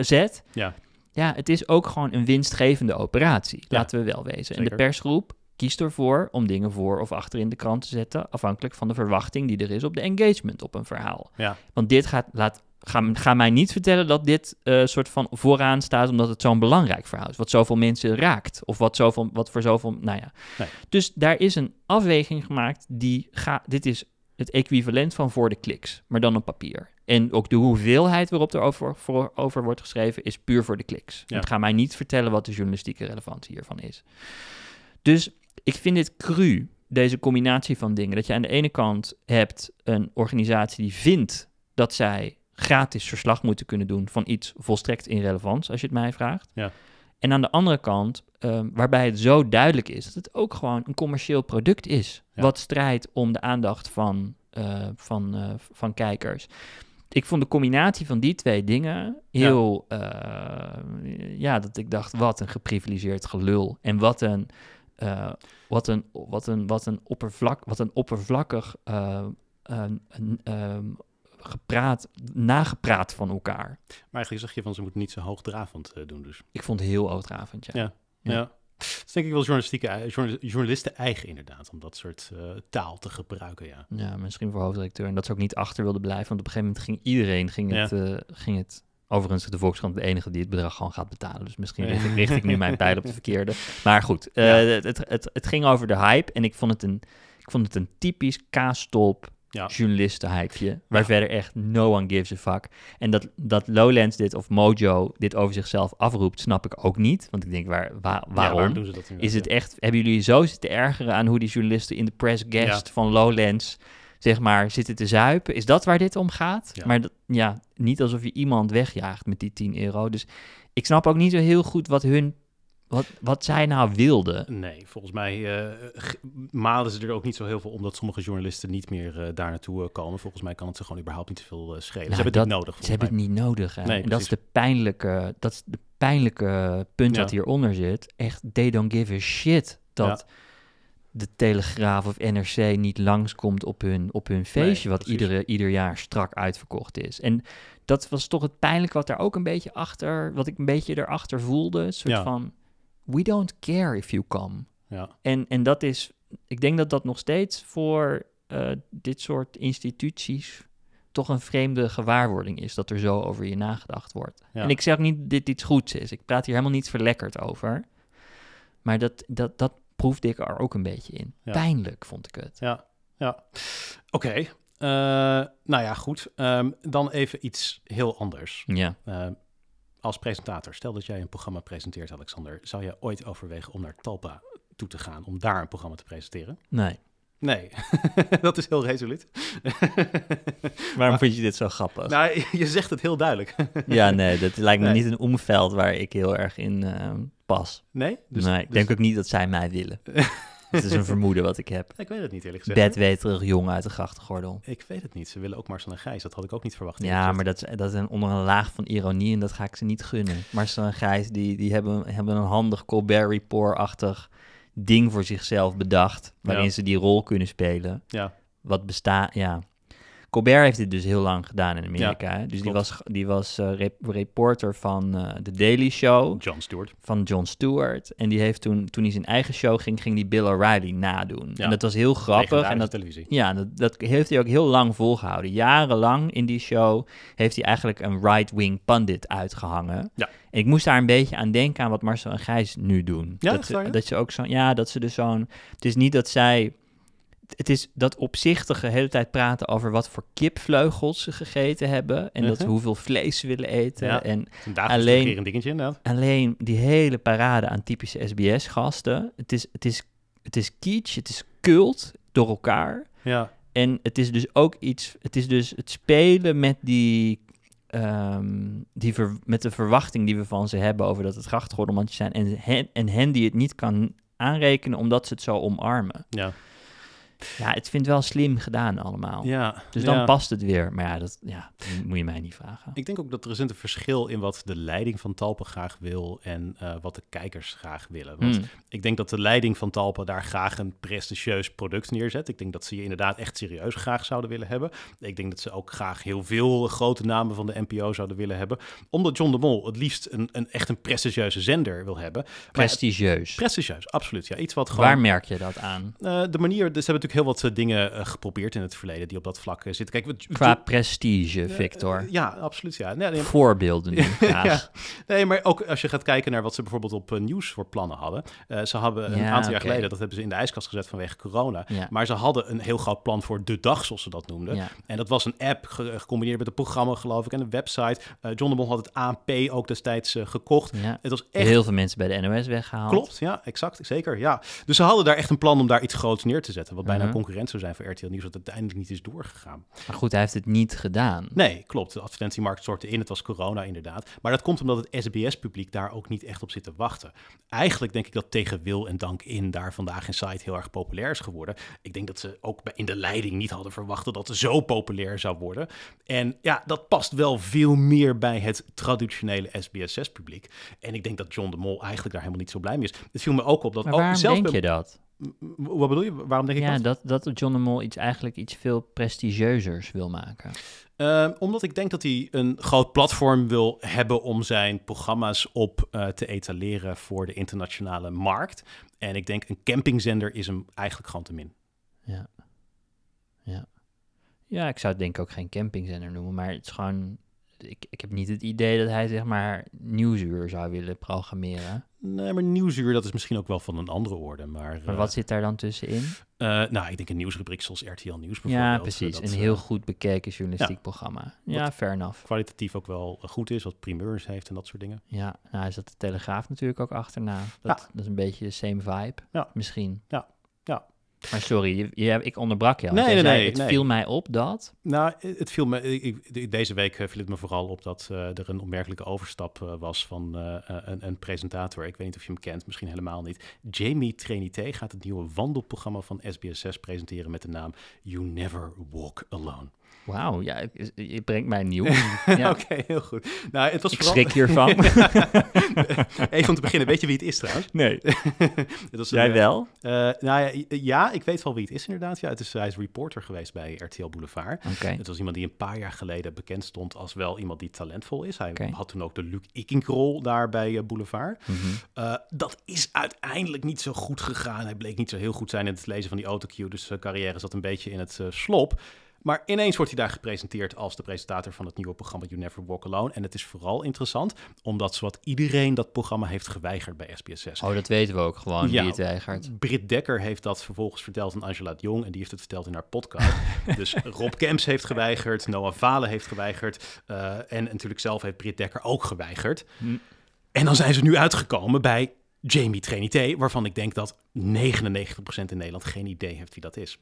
zet. Ja. Ja, het is ook gewoon een winstgevende operatie, Ja, laten we wel wezen. En de persgroep kiest ervoor om dingen voor of achter in de krant te zetten, afhankelijk van de verwachting die er is op de engagement op een verhaal. Ja. Want dit gaat, laat, ga, ga mij niet vertellen dat dit eh, soort van vooraan staat omdat het zo'n belangrijk verhaal is, wat zoveel mensen raakt, of wat, zoveel, wat voor zoveel, nou ja. Nee. Dus daar is een afweging gemaakt die gaat, dit is het equivalent van voor de kliks, maar dan op papier. En ook de hoeveelheid waarop er over, voor, over wordt geschreven is puur voor de kliks. Ja. Het gaat mij niet vertellen wat de journalistieke relevantie hiervan is. Dus ik vind dit cru, deze combinatie van dingen. Dat je aan de ene kant hebt een organisatie die vindt dat zij gratis verslag moeten kunnen doen van iets volstrekt irrelevants, als je het mij vraagt. Ja. En aan de andere kant, ehm, waarbij het zo duidelijk is dat het ook gewoon een commercieel product is, Ja. wat strijdt om de aandacht van, eh, van, eh, van kijkers. Ik vond de combinatie van die twee dingen heel, ja. ja, dat ik dacht, wat een geprivilegeerd gelul. En wat een, eh, wat een, wat een, wat een, oppervlak, wat een oppervlakkig eh, een- een, ehm, gepraat, nagepraat van elkaar. Maar eigenlijk zeg je van ze moeten niet zo hoogdravend eh, doen dus. Ik vond het heel overdravend, ja. Ja. Ja. Ja. Dat is denk ik wel journalistieke, journalisten eigen inderdaad, om dat soort eh, taal te gebruiken, ja. Ja, misschien voor hoofddirecteur. En dat ze ook niet achter wilde blijven. Want op een gegeven moment ging iedereen, ging het, eh, ging het overigens is de Volkskrant de enige die het bedrag gewoon gaat betalen. Dus misschien richt ik, richt ik nu mijn pijl op de verkeerde. Maar goed, Ja. het, het, het ging over de hype. En ik vond het een, ik vond het een typisch kaastolp Ja. journalistenhypeje. Waar Ja. verder echt no one gives a fuck. En dat, dat Lowlands dit of Mojo dit over zichzelf afroept, snap ik ook niet. Want ik denk, waar, waar, waarom? doen ze dat Is het echt, hebben jullie zo zitten ergeren aan hoe die journalisten in de press guest van Lowlands, zeg maar, zitten te zuipen? Is dat waar dit om gaat? Maar dat, ja, niet alsof je iemand wegjaagt met die 10 euro. Dus ik snap ook niet zo heel goed wat hun, wat, wat zij nou wilden. Nee, volgens mij g- malen ze er ook niet zo heel veel om dat sommige journalisten niet meer eh, daar naartoe eh, komen. Volgens mij kan het ze gewoon überhaupt niet zoveel eh, schelen. Nou, ze hebben het dat- niet nodig. Ze hebben het niet nodig. Nee, en dat is, de pijnlijke, dat is de pijnlijke punt Ja. dat hieronder zit. Echt, they don't give a shit dat de Telegraaf of NRC niet langskomt op hun, op hun feestje, wat iedere, ieder jaar strak uitverkocht is. En dat was toch het pijnlijke wat daar ook een beetje achter, wat ik een beetje erachter voelde. Een soort Ja. van, we don't care if you come. Ja, En, en dat is, ik denk dat dat nog steeds voor eh, dit soort instituties toch een vreemde gewaarwording is, dat er zo over je nagedacht wordt. Ja. En ik zeg niet dat dit iets goeds is. Ik praat hier helemaal niet verlekkerd over. Maar dat, dat, dat proefde ik er ook een beetje in. Ja. Pijnlijk vond ik het. ja, ja. Oké, eh, nou ja, goed. Ehm, dan even iets heel anders. Ja. Eh, als presentator, stel dat jij een programma presenteert, Alexander. Zou jij ooit overwegen om naar Talpa toe te gaan, om daar een programma te presenteren? Nee. Nee, dat is heel resoluut. Waarom vind je dit zo grappig? Nou, je zegt het heel duidelijk. ja, nee, dat lijkt me Nee. niet een omveld waar ik heel erg in eh, pas. Nee? Dus, nee, ik dus- denk ook niet dat zij mij willen. Het is een vermoeden wat ik heb. Ik weet het niet eerlijk gezegd. Bedweterig jong uit de grachtengordel. Ik weet het niet. Ze willen ook Marcel en Gijs. Dat had ik ook niet verwacht. Ja, maar dat is, dat is een, onder een laag van ironie en dat ga ik ze niet gunnen. Marcel en Gijs, die, die hebben, hebben een handig Colbert Report-achtig ding voor zichzelf bedacht, waarin Ja. ze die rol kunnen spelen. Ja, Wat bestaat, ja. Colbert heeft dit dus heel lang gedaan in Amerika. dus die was, die was eh, rep- reporter van eh The Daily Show, John Stewart. van Jon Stewart. En die heeft toen, toen hij zijn eigen show ging, ging die Bill O'Reilly nadoen. Ja. En dat was heel grappig. En dat, televisie. ja, dat, dat heeft hij ook heel lang volgehouden. Jarenlang in die show heeft hij eigenlijk een right-wing pundit uitgehangen. Ja. En ik moest daar een beetje aan denken aan wat Marcel en Gijs nu doen. Ja, dat, dat ze ook zo, ja, dat ze dus zo'n. Het is niet dat zij. Het is dat opzichtige hele tijd praten over wat voor kipvleugels ze gegeten hebben. En dat ze Mhm. hoeveel vlees ze willen eten. Ja. En Alleen- een dingetje inderdaad. alleen die hele parade aan typische SBS-gasten. Het is, het, is, het is kitsch, het is cult door elkaar. Ja. En het is dus ook iets, het is dus het spelen met die, ehm, die ver- met de verwachting die we van ze hebben over dat het grachtgordelmannetjes zijn. En hen, en hen die het niet kan aanrekenen omdat ze het zo omarmen. Ja. Ja, het vindt wel slim gedaan allemaal. ja. Dus dan ja. past het weer. Maar ja, dat ja, moet je mij niet vragen. Ik denk ook dat er is een verschil in wat de leiding van Talpa graag wil en eh, wat de kijkers graag willen. Want Hmm. ik denk dat de leiding van Talpa daar graag een prestigieus product neerzet. Ik denk dat ze je inderdaad echt serieus graag zouden willen hebben. Ik denk dat ze ook graag heel veel grote namen van de NPO zouden willen hebben. Omdat John de Mol het liefst een, een echt een prestigieuze zender wil hebben. Maar Prestigieus. prestigieus, absoluut. Ja, iets wat gewoon... Waar merk je dat aan? Eh, de manier, dus ze hebben natuurlijk heel wat eh, dingen eh, geprobeerd in het verleden die op dat vlak eh, zitten. Kijk, we, Qua prestige, Victor. Ja, absoluut. Ja. Nee, nee, Voorbeelden nu ja. nee, maar ook als je gaat kijken naar wat ze bijvoorbeeld op nieuws voor plannen hadden. Ze hebben een aantal jaar geleden, dat hebben ze in de ijskast gezet vanwege corona. Maar ze hadden een heel groot plan voor de dag, zoals ze dat noemden. En dat was een app ge- gecombineerd met een programma, geloof ik, en een website. John de Mol had het ANP ook destijds gekocht. Het was echt Heel veel mensen bij de NOS weggehaald. Klopt, ja, exact, zeker, ja. Dus ze hadden daar echt een plan om daar iets groots neer te zetten, wat bijna Een concurrent zou zijn voor RTL Nieuws, wat uiteindelijk niet is doorgegaan. Maar goed, hij heeft het niet gedaan. Nee, klopt. De advertentiemarkt stortte in. Het was corona inderdaad. Maar dat komt omdat het SBS-publiek daar ook niet echt op zit te wachten. Eigenlijk denk ik dat tegen wil en dank in daar vandaag in site heel erg populair is geworden. Ik denk dat ze ook in de leiding niet hadden verwacht dat het zo populair zou worden. En ja, dat past wel veel meer bij het traditionele SBS6-publiek. En ik denk dat John de Mol eigenlijk daar helemaal niet zo blij mee is. Het viel me ook op dat... Maar ook waarom zelfs denk bij- je dat? Wat bedoel je? Waarom denk ik Ja, dat? dat, dat John de Mol iets, eigenlijk iets veel prestigieuzers wil maken. Ehm, omdat ik denk dat hij een groot platform wil hebben om zijn programma's op eh, te etaleren voor de internationale markt. En ik denk een campingzender is hem eigenlijk gewoon te min. Ja. Ja. Ja, ik zou het denk ik ook geen campingzender noemen, maar het is gewoon... Ik, ik heb niet het idee dat hij zeg maar nieuwsuur zou willen programmeren. Nee, maar Nieuwsuur, dat is misschien ook wel van een andere orde. Maar, Maar eh, wat zit daar dan tussenin? eh, nou, ik denk een nieuwsrubriek zoals RTL Nieuws bijvoorbeeld. Ja, eh, precies. dat, Een eh, heel goed bekeken journalistiek programma. Ja, fair enough. kwalitatief ook wel eh, goed is, wat primeurs heeft en dat soort dingen. Ja, nou is dat de Telegraaf natuurlijk ook achterna. Dat, Ja. dat is een beetje de same vibe, Ja. misschien. Ja, ja. Maar sorry, je, je, ik onderbrak je. al. Nee, nee, zei, nee, Het nee. viel mij op dat... Nou, het viel me. ik- deze week eh, viel het me vooral op dat eh, er een opmerkelijke overstap eh, was van een, een presentator. Ik weet niet of je hem kent, misschien helemaal niet. Jamie Trinité gaat het nieuwe wandelprogramma van SBS6 presenteren met de naam You Never Walk Alone. Wauw, ja, je brengt mij nieuw. ja. Oké, heel goed. Nou, het was Ik vooral... schrik hiervan. Even om te beginnen, weet je wie het is trouwens? nee. Het was een, Jij eh, wel? eh, nou ja, ja, ik weet wel wie het is inderdaad. Ja, het is, hij is reporter geweest bij RTL Boulevard. Het was iemand die een paar jaar geleden bekend stond als wel iemand die talentvol is. Hij had toen ook de Luc Ikink-rol daar bij eh, Boulevard. Mhm. Dat is uiteindelijk niet zo goed gegaan. Hij bleek niet zo heel goed zijn in het lezen van die autocue. Dus zijn carrière zat een beetje in het eh, slop. Maar ineens wordt hij daar gepresenteerd als de presentator van het nieuwe programma You Never Walk Alone. En het is vooral interessant, omdat zowat iedereen dat programma heeft geweigerd bij SBS6. Oh, dat weten we ook gewoon, Ja. wie het weigert. Britt Dekker heeft dat vervolgens verteld aan Angela de Jong. En die heeft het verteld in haar podcast. dus Rob Kemps heeft geweigerd. Noah Valen heeft geweigerd. eh, en natuurlijk zelf heeft Britt Dekker ook geweigerd. Hm. En dan zijn ze nu uitgekomen bij Jamie Trinité, waarvan ik denk dat 99% in Nederland geen idee heeft wie dat is.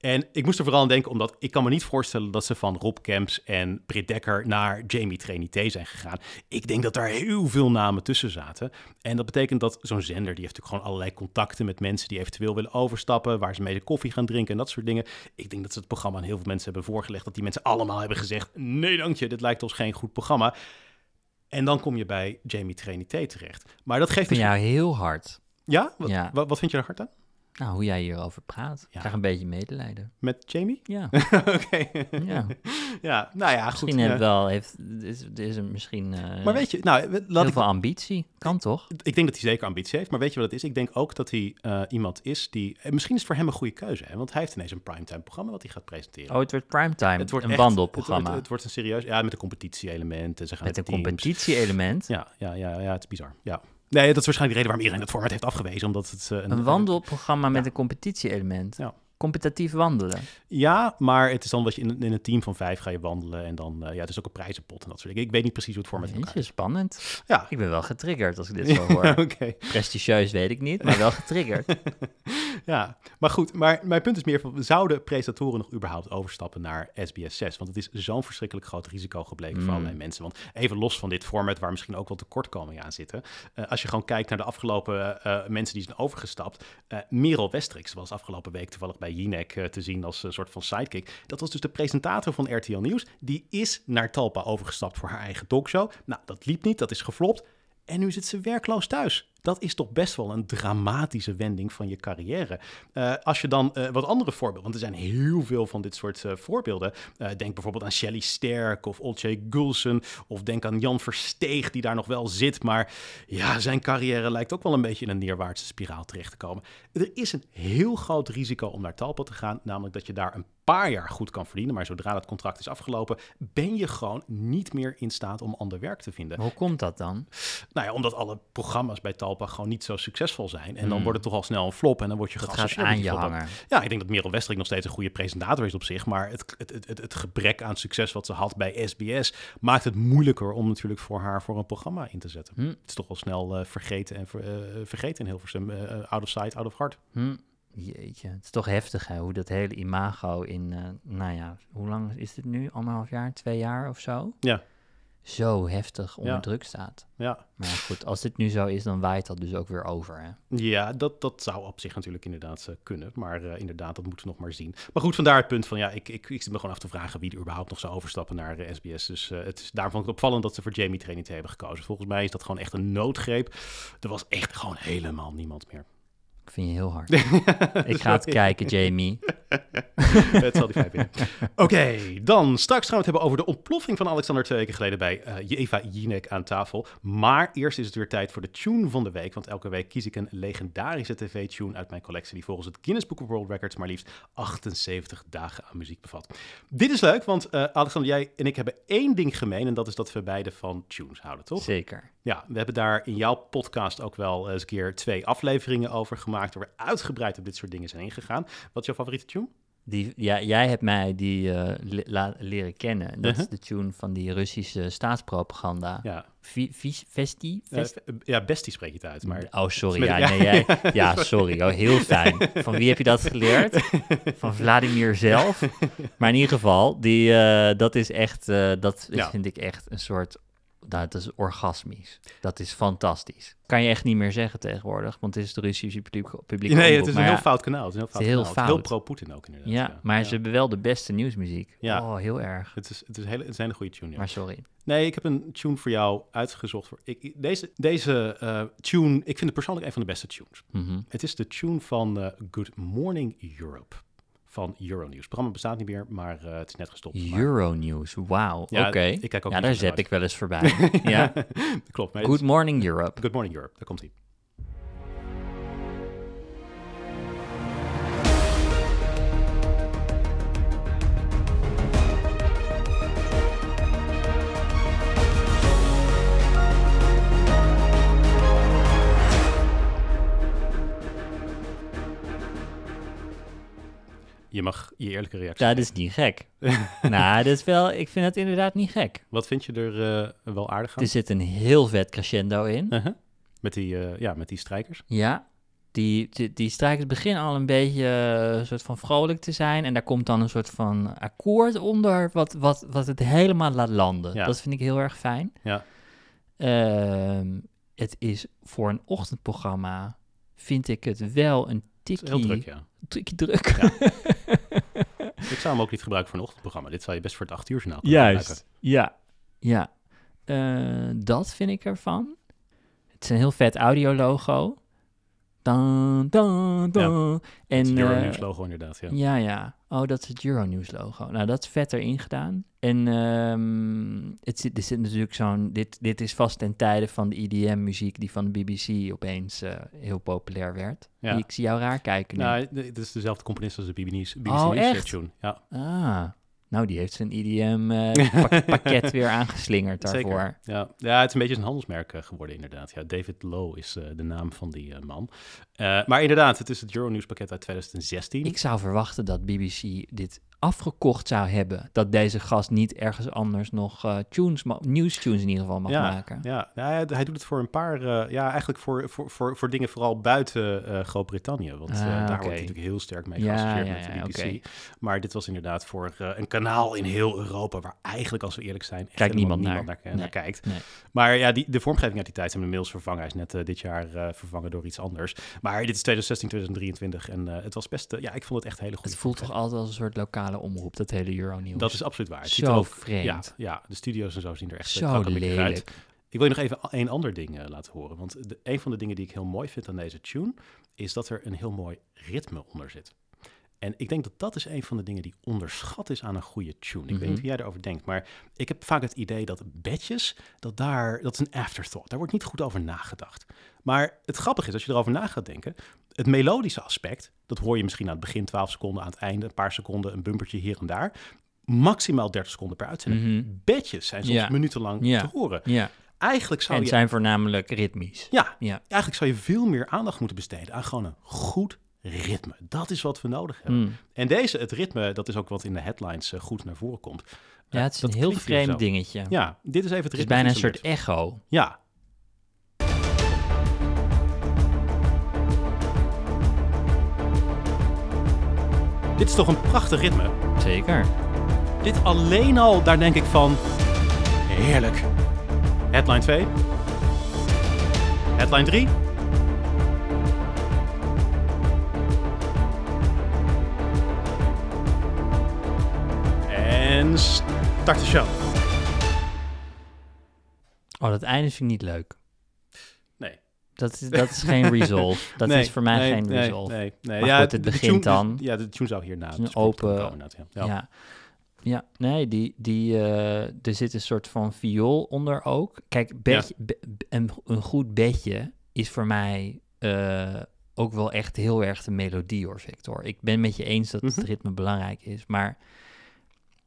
En ik moest er vooral aan denken, omdat ik kan me niet voorstellen dat ze van Rob Kemps en Britt Dekker naar Jamie Trinité zijn gegaan. Ik denk dat daar heel veel namen tussen zaten. En dat betekent dat zo'n zender, die heeft natuurlijk gewoon allerlei contacten met mensen die eventueel willen overstappen, waar ze mee de koffie gaan drinken en dat soort dingen. Ik denk dat ze het programma aan heel veel mensen hebben voorgelegd, dat die mensen allemaal hebben gezegd, nee dank je, dit lijkt ons geen goed programma. En dan kom je bij Jamie Trinité terecht. Maar dat geeft vind jou heel hard. Ja? Wat, Ja. Wat, wat vind je er hard aan? Nou, hoe jij hierover praat. Ik Ja. krijg een beetje medelijden. Met Jamie? Ja, Oké. ja. ja, nou ja, goed. misschien heeft eh, wel, heeft, is, is er misschien eh, maar weet je, nou, laat heel ik, veel ambitie. Kan toch? ik denk dat hij zeker ambitie heeft, maar weet je wat het is? Ik denk ook dat hij eh, iemand is die, misschien is het voor hem een goede keuze, hè? want hij heeft ineens een primetime programma wat hij gaat presenteren. Oh, het wordt primetime. het wordt een echt- wandelprogramma. Het, wordt een serieus, ja, met een competitie-element. en Ze gaan met een competitie-element. Ja, ja, ja, ja, het is bizar. Ja. Nee, dat is waarschijnlijk de reden waarom iedereen het format heeft afgewezen, omdat het eh, Een wandelprogramma met een competitie-element. Ja. Competitief wandelen. Ja, maar het is dan wat je in, in een team van vijf ga je wandelen en dan, eh, ja, het is ook een prijzenpot en dat soort dingen. Ik weet niet precies hoe het format in elkaar Jeetje, spannend. Ja. Ik ben wel getriggerd als ik dit zo hoor. Oké. Prestigieus weet ik niet, maar wel getriggerd. Ja, maar goed, maar mijn punt is meer van, zouden presentatoren nog überhaupt overstappen naar SBS 6? Want het is zo'n verschrikkelijk groot risico gebleken voor Mm. allerlei mensen. Want even los van dit format, waar misschien ook wel tekortkomingen aan zitten. eh, als je gewoon kijkt naar de afgelopen eh, mensen die zijn overgestapt. Merel Westrix was afgelopen week toevallig bij Jinek eh, te zien als een soort van sidekick. Dat was dus de presentator van RTL Nieuws. Die is naar Talpa overgestapt voor haar eigen talkshow. Nou, dat liep niet, dat is geflopt. En nu zit ze werkloos thuis. Dat is toch best wel een dramatische wending van je carrière. Eh, als je dan eh, wat andere voorbeelden, want er zijn heel veel van dit soort eh, voorbeelden. Denk bijvoorbeeld aan Shelley Sterk of Olcay Gulsen. Of denk aan Jan Versteeg, die daar nog wel zit. Maar ja, zijn carrière lijkt ook wel een beetje in een neerwaartse spiraal terecht te komen. Er is een heel groot risico om naar Talpa te gaan. Namelijk dat je daar een paar jaar goed kan verdienen. Maar zodra dat contract is afgelopen, ben je gewoon niet meer in staat om ander werk te vinden. Hoe komt dat dan? Nou ja, omdat alle programma's bij Talpa gewoon niet zo succesvol zijn. En dan Hmm. wordt het toch al snel een flop en dan word je geassocieerd aan je hangen. Ja, ik denk dat Merel Westrik nog steeds een goede presentator is op zich. Maar het, het, het, het, gebrek aan succes wat ze had bij SBS maakt het moeilijker om natuurlijk voor haar voor een programma in te zetten. Hm. Het is toch wel snel eh, vergeten en ver- eh, vergeten in Hilversum. eh, out of sight, out of heart. Hm. Jeetje, het is toch heftig hè, hoe dat hele imago in, nou ja, hoe lang is dit nu? Anderhalf jaar, twee jaar of zo? Ja. Zo heftig onder Ja. druk staat. Ja, Maar goed, als dit nu zo is, dan waait dat dus ook weer over hè. Ja, dat, dat zou op zich natuurlijk inderdaad eh, kunnen. Maar eh, inderdaad, dat moeten we nog maar zien. Maar goed, vandaar het punt van ja, ik, ik, ik zit me gewoon af te vragen wie er überhaupt nog zou overstappen naar SBS. Dus eh, het is, daarom vond ik het opvallend dat ze voor Jamie Trinity hebben gekozen. Volgens mij is dat gewoon echt een noodgreep. Er was echt gewoon helemaal niemand meer. Ik vind je heel hard. ik ga het kijken, Jamie. het zal die vijf winnen. Oké, dan straks gaan we het hebben over de ontploffing van Alexander twee weken geleden bij eh Eva Jinek aan tafel. Maar eerst is het weer tijd voor de tune van de week. Want elke week kies ik een legendarische tv-tune uit mijn collectie die volgens het Guinness Book of World Records maar liefst 78 dagen aan muziek bevat. Dit is leuk, want eh, Alexander, jij en ik hebben één ding gemeen en dat is dat we beide van tunes houden, toch? Zeker. Ja, we hebben daar in jouw podcast ook wel eens een keer twee afleveringen over gemaakt, waar we uitgebreid op dit soort dingen zijn ingegaan. Wat is jouw favoriete tune? Die, ja, jij hebt mij die eh, le- la- leren kennen. Dat Uh-huh. is de tune van die Russische staatspropaganda. Ja, Vi- vis- Vesti? Eh, Vest- ja bestie spreek je het uit, maar... Oh, sorry. Ja, ja. nee, jij, ja, sorry. Oh, heel fijn. Van wie heb je dat geleerd? Van Vladimir zelf. Maar in ieder geval, die, eh, dat is echt, eh, dat Ja. vind ik echt een soort, dat is orgasmisch. Dat is fantastisch. Kan je echt niet meer zeggen tegenwoordig, want het is de Russische publiek, publiek Nee, het is een heel fout kanaal. Het is heel fout heel fout. heel pro-Poetin ook inderdaad. Ja, maar ze hebben wel de beste nieuwsmuziek. Ja. Oh, heel erg. Het is, het, is hele, het is een goede tune, ja. Maar sorry. Nee, ik heb een tune voor jou uitgezocht. Voor, ik, deze deze eh, tune, ik vind het persoonlijk een van de beste tunes. Mhm. Het is de tune van eh, Good Morning Europe van Euronews. Het programma bestaat niet meer, maar eh, het is net gestopt. Maar- Euronews, wauw. Ja, Oké. ik kijk ook Ja, daar zet uit. ik wel eens voorbij. ja. Klopt. Good Morning Europe. Good Morning Europe, daar komt hij. Je mag je eerlijke reactie. Dat is niet gek. nou, dat is wel, ik vind het inderdaad niet gek. Wat vind je er eh, wel aardig aan? Er zit een heel vet crescendo in. Uh-huh. Met die, eh, ja, met die strijkers. Ja, die, die, die strijkers beginnen al een beetje eh, een soort van vrolijk te zijn. En daar komt dan een soort van akkoord onder, wat, wat, wat het helemaal laat landen. Ja. Dat vind ik heel erg fijn. Ja. Ehm, het is voor een ochtendprogramma, vind ik het wel een tikkie, heel druk, ja. tikkie druk. Ja. Ik zou hem ook niet gebruiken voor een ochtendprogramma. Dit zou je best voor het 8 uur journaal kunnen gebruiken. Juist, ja. Ja, Eh, dat vind ik ervan. Het is een heel vet audiologo. Dan, dan, dan. Het En, Euronews eh, logo inderdaad, ja. ja, ja. Oh, dat is het Euronews logo. Nou, dat is vet erin gedaan. En ehm, het zit, er zit natuurlijk zo'n... Dit, dit is vast ten tijde van de EDM-muziek die van de BBC opeens eh, heel populair werd. Ja. Ik zie jou raar kijken nu. Nou, het is dezelfde componist als de BBC, BBC Oh, News echt? tune. Ja, Ah, nou, die heeft zijn EDM-pakket weer aangeslingerd daarvoor. zeker. Ja. ja, het is een beetje een handelsmerk eh, geworden inderdaad. Ja, David Lowe is eh, de naam van die eh, man. Eh, maar inderdaad, het is het Euronews pakket uit 2016. Ik zou verwachten dat BBC dit afgekocht zou hebben. Dat deze gast niet ergens anders nog eh tunes, ma- nieuwstunes in ieder geval mag ja, maken. Ja, ja, hij, hij doet het voor een paar, eh, ja, eigenlijk voor, voor, voor, voor dingen vooral buiten eh, Groot-Brittannië. Want Ah, daar wordt hij natuurlijk heel sterk mee Ja, geassocieerd ja, met de BBC. Maar dit was inderdaad voor een kanaal in heel Europa, waar eigenlijk, als we eerlijk zijn, echt helemaal niemand niemand naar. naar, naar Nee. kijkt. Nee. Maar ja, die, de vormgeving uit die tijd zijn inmiddels vervangen. Hij is net dit jaar vervangen door iets anders. Maar dit is 2016, 2023 en het was best, ja, ik vond het echt hele goede Het voelt toch altijd als een soort lokale omroep, dat hele Euronews. Dat is absoluut waar. Het ziet Zo er ook, vreemd. Ja, ja, de studio's en zo zien er echt Zo uh, krakkemikkig uit. lelijk. Ik wil je nog even een ander ding eh, laten horen. Want de, een van de dingen die ik heel mooi vind aan deze tune... is dat er een heel mooi ritme onder zit. En ik denk dat dat is een van de dingen die onderschat is aan een goede tune. Ik weet Mhm. niet hoe jij erover denkt, maar ik heb vaak het idee dat bedjes, dat daar, dat is een afterthought. Daar wordt niet goed over nagedacht. Maar het grappige is, als je erover na gaat denken, het melodische aspect, dat hoor je misschien aan het begin 12 seconden, aan het einde een paar seconden, een bumpertje hier en daar. Maximaal 30 seconden per uitzending. Mhm. Bedjes zijn soms Ja. minutenlang Ja. te horen. Ja, Eigenlijk zou en je zijn voornamelijk ritmisch. ja, Ja. eigenlijk zou je veel meer aandacht moeten besteden aan gewoon een goed ritme. Dat is wat we nodig hebben. Mm. En deze, het ritme, dat is ook wat in de headlines eh, goed naar voren komt. Ja, Eh, het is dat een heel vreemd dingetje. Ja, dit is even het het is ritme. bijna een soort echo. Ja. Dit is toch een prachtig ritme. Zeker. Dit alleen al, daar denk ik van, heerlijk. Headline 2. Headline 3. En start de show. Oh, dat einde vind ik niet leuk. Dat is, dat is geen resolve. Dat Nee, is voor mij nee, geen resolve. Nee, nee. Maar ja, goed, het begint tune- dan. Ja, de tune zou hierna. script open- komen, ja. Ja. Ja. nee, die, die, eh, er zit een soort van viool onder ook. Kijk, bedje, be- be- een, een goed bedje is voor mij eh, ook wel echt heel erg de melodie hoor, Victor. Ik ben met je eens dat Mhm. het ritme belangrijk is, maar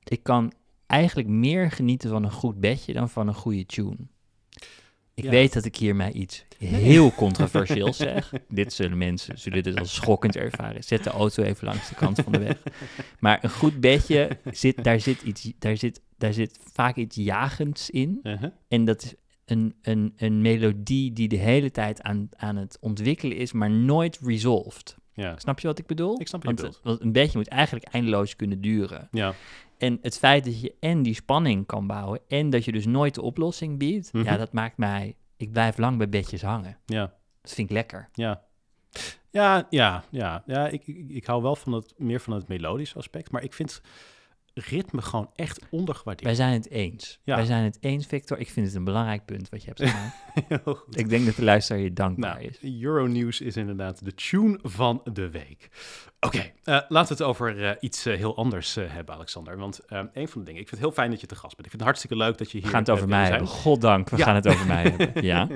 ik kan eigenlijk meer genieten van een goed bedje dan van een goede tune. Ik Ja. weet dat ik hiermee iets heel controversieels zeg. dit zullen mensen zullen dit als schokkend ervaren. Zet de auto even langs de kant van de weg. Maar een goed bedje, zit, daar, zit iets, daar, zit, daar zit vaak iets jagends in. Uh-huh. En dat is een, een, een melodie die de hele tijd aan, aan het ontwikkelen is, maar nooit resolved. Ja. Snap je wat ik bedoel? Ik snap je want, want een bedje moet eigenlijk eindeloos kunnen duren. Ja. En het feit dat je en die spanning kan bouwen en dat je dus nooit de oplossing biedt, Mhm. ja, dat maakt mij, ik blijf lang bij bedjes hangen. Ja. Dat vind ik lekker. Ja. Ja, ja, ja. ja ik, ik, ik hou wel van het, meer van het melodische aspect, maar ik vind ritme gewoon echt ondergewaardeerd. Wij zijn het eens. Ja. Wij zijn het eens, Victor. Ik vind het een belangrijk punt wat je hebt goed. ik denk dat de luisteraar je dankbaar Nou, is. Euronews is inderdaad de tune van de week. Oké, eh, laten we het over eh, iets eh, heel anders hebben, Alexander. Want een van de dingen, ik vind het heel fijn dat je te gast bent. Ik vind het hartstikke leuk dat je hier We gaan het over mij hebben. Goddank, we Ja. gaan het over mij hebben. Ja?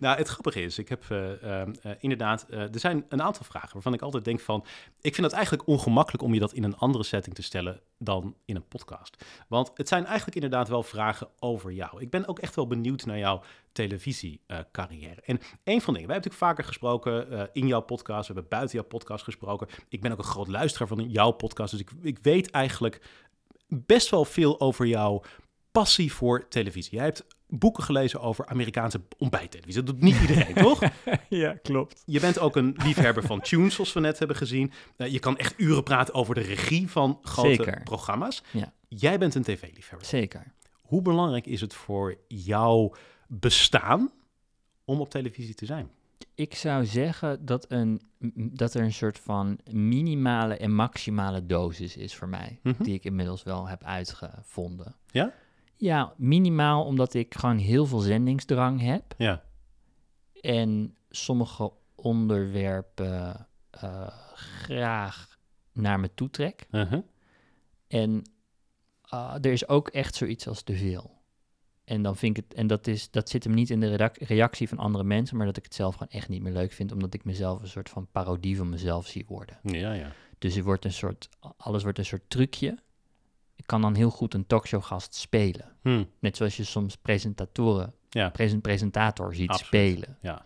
nou, het grappige is, ik heb eh, ehm, eh, inderdaad, er zijn een aantal vragen waarvan ik altijd denk van, ik vind het eigenlijk ongemakkelijk om je dat in een andere setting te stellen dan in een podcast. Want het zijn eigenlijk inderdaad wel vragen over jou. Ik ben ook echt wel benieuwd naar jouw televisiecarrière. en een van de dingen, wij hebben natuurlijk vaker gesproken eh, in jouw podcast, we hebben buiten jouw podcast gesproken. Ik ben ook een groot luisteraar van jouw podcast, dus ik, ik weet eigenlijk best wel veel over jouw passie voor televisie. Jij hebt boeken gelezen over Amerikaanse ontbijttelevisie. Dat doet niet iedereen, toch? ja, klopt. Je bent ook een liefhebber van tunes, zoals we net hebben gezien. Eh, je kan echt uren praten over de regie van grote Zeker. programma's. Ja. Jij bent een tv-liefhebber. Zeker. Hoe belangrijk is het voor jouw bestaan om op televisie te zijn? Ik zou zeggen dat, een, dat er een soort van minimale en maximale dosis is voor mij. Mhm. Die ik inmiddels wel heb uitgevonden. Ja? Ja, minimaal omdat ik gewoon heel veel zendingsdrang heb. Ja. En sommige onderwerpen eh, graag naar me toe trek. Uh-huh. En ah, er is ook echt zoiets als te veel. En dan vind ik het, en dat, is, dat zit hem niet in de reactie van andere mensen, maar dat ik het zelf gewoon echt niet meer leuk vind, omdat ik mezelf een soort van parodie van mezelf zie worden. Ja, ja. Dus het wordt een soort, alles wordt een soort trucje. Ik kan dan heel goed een talkshowgast spelen. Hm. Net zoals je soms presentatoren, Ja. presen- presentator ziet Absoluut. spelen. Ja.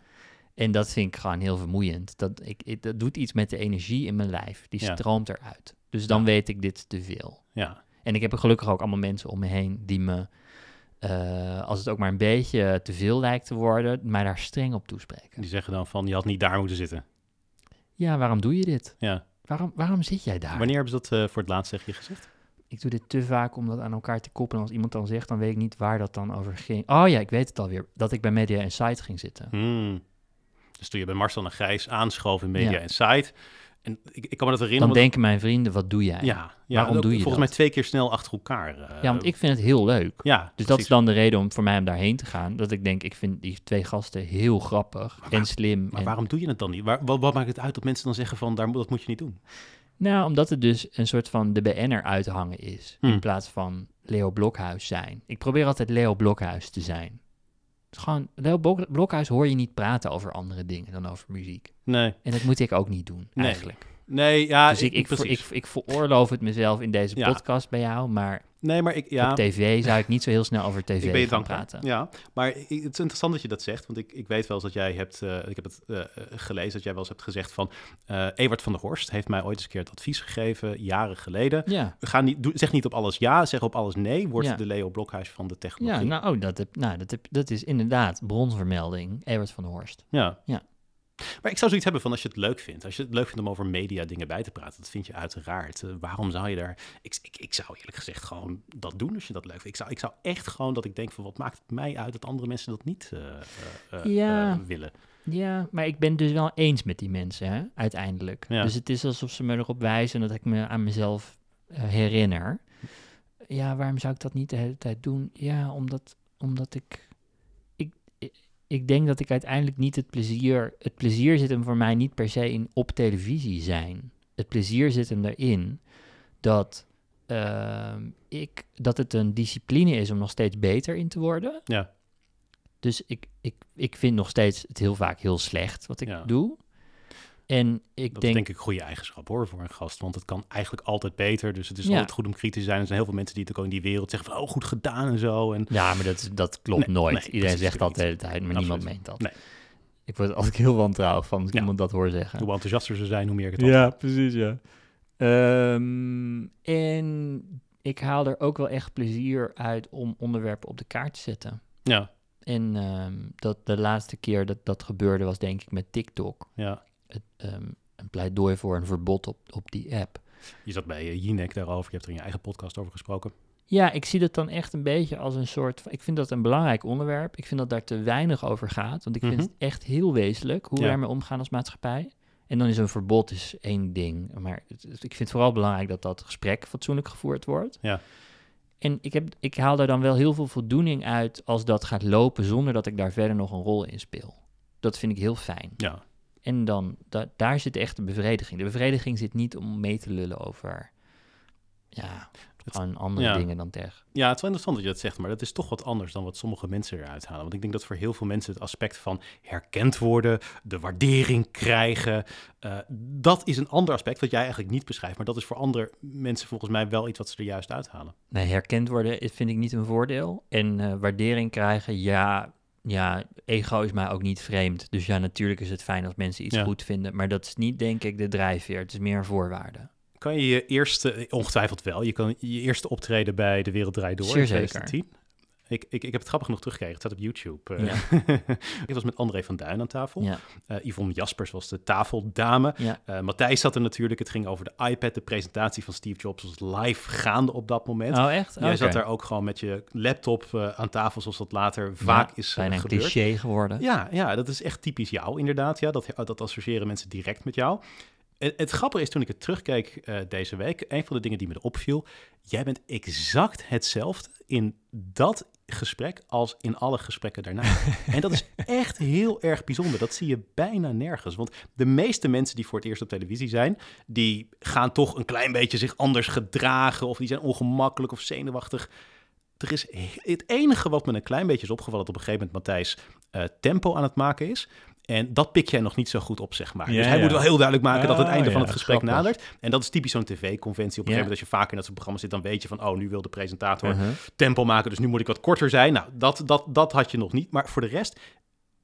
En dat vind ik gewoon heel vermoeiend. Dat, ik, ik- dat doet iets met de energie in mijn lijf. Die Ja. stroomt eruit. Dus dan Ja. weet ik dit te veel. Ja. En ik heb er gelukkig ook allemaal mensen om me heen die me, eh, als het ook maar een beetje te veel lijkt te worden, mij daar streng op toespreken. Die zeggen dan van, je had niet daar moeten zitten. Ja, waarom doe je dit? Ja. Waarom, waarom zit jij daar? Wanneer hebben ze dat eh, voor het laatst tegen je gezegd? Ik doe dit te vaak om dat aan elkaar te koppelen. Als iemand dan zegt, dan weet ik niet waar dat dan over ging. Oh ja, ik weet het alweer. Dat ik bij Media Insight ging zitten. Hmm. Dus toen je bij Marcel en Grijs aanschoof in Media Ja. Insight. En ik, ik kan me dat Dan herinneren. want- denken mijn vrienden, wat doe jij? ja, ja, Waarom ook doe je Volgens dat? mij twee keer snel achter elkaar. eh, Ja, want ik vind het heel leuk. Ja, Dus dat is dan de reden om voor mij om daarheen te gaan. Dat ik denk, ik vind die twee gasten heel grappig en slim. Maar en- waarom doe je het dan niet? Waar, wat, wat maakt het uit dat mensen dan zeggen van, daar, moet- dat moet je niet doen? Nou, omdat het dus een soort van de BN'er uithangen is. Hmm. In plaats van Leo Blokhuis zijn. Ik probeer altijd Leo Blokhuis te zijn. Gewoon, Leo Blok- Blokhuis hoor je niet praten over andere dingen dan over muziek. Nee, En dat moet ik ook niet doen, Nee, eigenlijk. nee, ja, dus ik, ik, ik, ik veroorloof het mezelf in deze Ja. podcast bij jou. Maar nee, maar ik, ja, op tv zou ik niet zo heel snel over tv ik ben je gaan praten. Ja, maar het is interessant dat je dat zegt, want ik, ik weet wel eens dat jij hebt, eh, ik heb het eh, eh, gelezen, dat jij wel eens hebt gezegd van, eh Ewart van der Horst heeft mij ooit eens een keer het advies gegeven, jaren geleden. Ja, Ga niet, doe, zeg niet op alles ja, zeg op alles nee, wordt Ja. de Leo Blokhuis van de ja technologie. nou, oh, dat, heb, nou dat, heb, dat is inderdaad bronvermelding. Evert van der Horst. Ja. Ja. Maar ik zou zoiets hebben van als je het leuk vindt. Als je het leuk vindt om over media dingen bij te praten, dat vind je uiteraard. Eh, waarom zou je daar... Ik, ik, ik zou eerlijk gezegd gewoon dat doen als je dat leuk vindt. Ik zou, ik zou echt gewoon dat ik denk van wat maakt het mij uit dat andere mensen dat niet eh, Ja. willen. Ja, maar ik ben het dus wel eens met die mensen, hè, uiteindelijk. Ja. Dus het is alsof ze me erop wijzen dat ik me aan mezelf herinner. Ja, waarom zou ik dat niet de hele tijd doen? Ja, omdat, omdat ik, ik, denk dat ik uiteindelijk niet het plezier... Het plezier zit hem voor mij niet per se in op televisie zijn. Het plezier zit hem erin dat, ehm, ik, dat het een discipline is om nog steeds beter in te worden. Ja. Dus ik, ik, ik vind nog steeds het heel vaak heel slecht wat ik Ja. doe. En ik Dat denk, is denk ik een goede eigenschap hoor voor een gast. Want het kan eigenlijk altijd beter. Dus het is Ja. altijd goed om kritisch te zijn. Er zijn heel veel mensen die het ook in die wereld zeggen van... oh, goed gedaan en zo. En ja, maar dat, dat klopt Nee, nooit. nee, Iedereen zegt dat de hele tijd, maar Absoluut. niemand meent dat. Nee. Ik word altijd heel wantrouwig van als ik Ja. iemand dat hoor zeggen. hoe enthousiaster ze zijn, hoe meer ik het Ja, precies, ja. Ehm, en ik haal er ook wel echt plezier uit om onderwerpen op de kaart te zetten. Ja, En ehm, dat de laatste keer dat dat gebeurde was denk ik met TikTok. ja. Het, ehm, een pleidooi voor een verbod op, op die app. Je zat bij uh, Jinek daarover. Je hebt er in je eigen podcast over gesproken. Ja, ik zie dat dan echt een beetje als een soort. Ik vind dat een belangrijk onderwerp. Ik vind dat daar te weinig over gaat. Want ik vind Mhm. het echt heel wezenlijk hoe we daarmee omgaan als maatschappij. En dan is een verbod is één ding. Maar het- het- ik vind het vooral belangrijk dat dat gesprek fatsoenlijk gevoerd wordt. Ja. En ik, heb, ik haal daar dan wel heel veel voldoening uit als dat gaat lopen zonder dat ik daar verder nog een rol in speel. Dat vind ik heel fijn. Ja, En dan, da- daar zit echt de bevrediging. De bevrediging zit niet om mee te lullen over, ja, gewoon andere ja. dingen dan tegen. Ja, het is wel interessant dat je dat zegt, maar dat is toch wat anders dan wat sommige mensen eruit halen. Want ik denk dat voor heel veel mensen het aspect van herkend worden, de waardering krijgen, eh, dat is een ander aspect wat jij eigenlijk niet beschrijft. Maar dat is voor andere mensen volgens mij wel iets wat ze er juist uithalen. Nee, herkend worden vind ik niet een voordeel. En eh, waardering krijgen, ja, ja, ego is mij ook niet vreemd. Dus ja, natuurlijk is het fijn als mensen iets Ja. goed vinden. Maar dat is niet, denk ik, de drijfveer. Het is meer een voorwaarde. Kan je je eerste, ongetwijfeld wel, je kan je eerste optreden bij De Wereld Draait Door Zeer in zeker. 2010. Ik, ik, ik heb het grappig genoeg teruggekeken. Het staat op YouTube. eh. Ja. ik was met André van Duin aan tafel. Ja, Eh, Yvonne Jaspers was de tafeldame. ja. Eh, Matthijs zat er natuurlijk. Het ging over de iPad. De presentatie van Steve Jobs was live gaande op dat moment. Oh, echt? Jij zat daar ook gewoon met je laptop aan tafel, zoals dat later vaak is Bijna een gebeurd. cliché geworden. Ja, ja, dat is echt typisch jou inderdaad. Ja, dat, dat associëren mensen direct met jou. Het, het grappige is, toen ik het terugkeek deze week, een van de dingen die me opviel, jij bent exact hetzelfde in dat gesprek als in alle gesprekken daarna. en dat is echt heel erg bijzonder. Dat zie je bijna nergens. Want de meeste mensen die voor het eerst op televisie zijn, die gaan toch een klein beetje zich anders gedragen of die zijn ongemakkelijk of zenuwachtig. Er is he- het enige wat me een klein beetje is opgevallen dat op een gegeven moment Matthijs eh, tempo aan het maken is. En dat pik jij nog niet zo goed op, zeg maar. Ja, dus hij ja. moet wel heel duidelijk maken dat het Ah, einde van het gesprek grappig. nadert. En dat is typisch zo'n tv-conventie. Op een gegeven moment als je vaak in dat soort programma's zit, dan weet je van, oh, nu wil de presentator Uh-huh. tempo maken, dus nu moet ik wat korter zijn. Nou, dat, dat, dat had je nog niet. Maar voor de rest,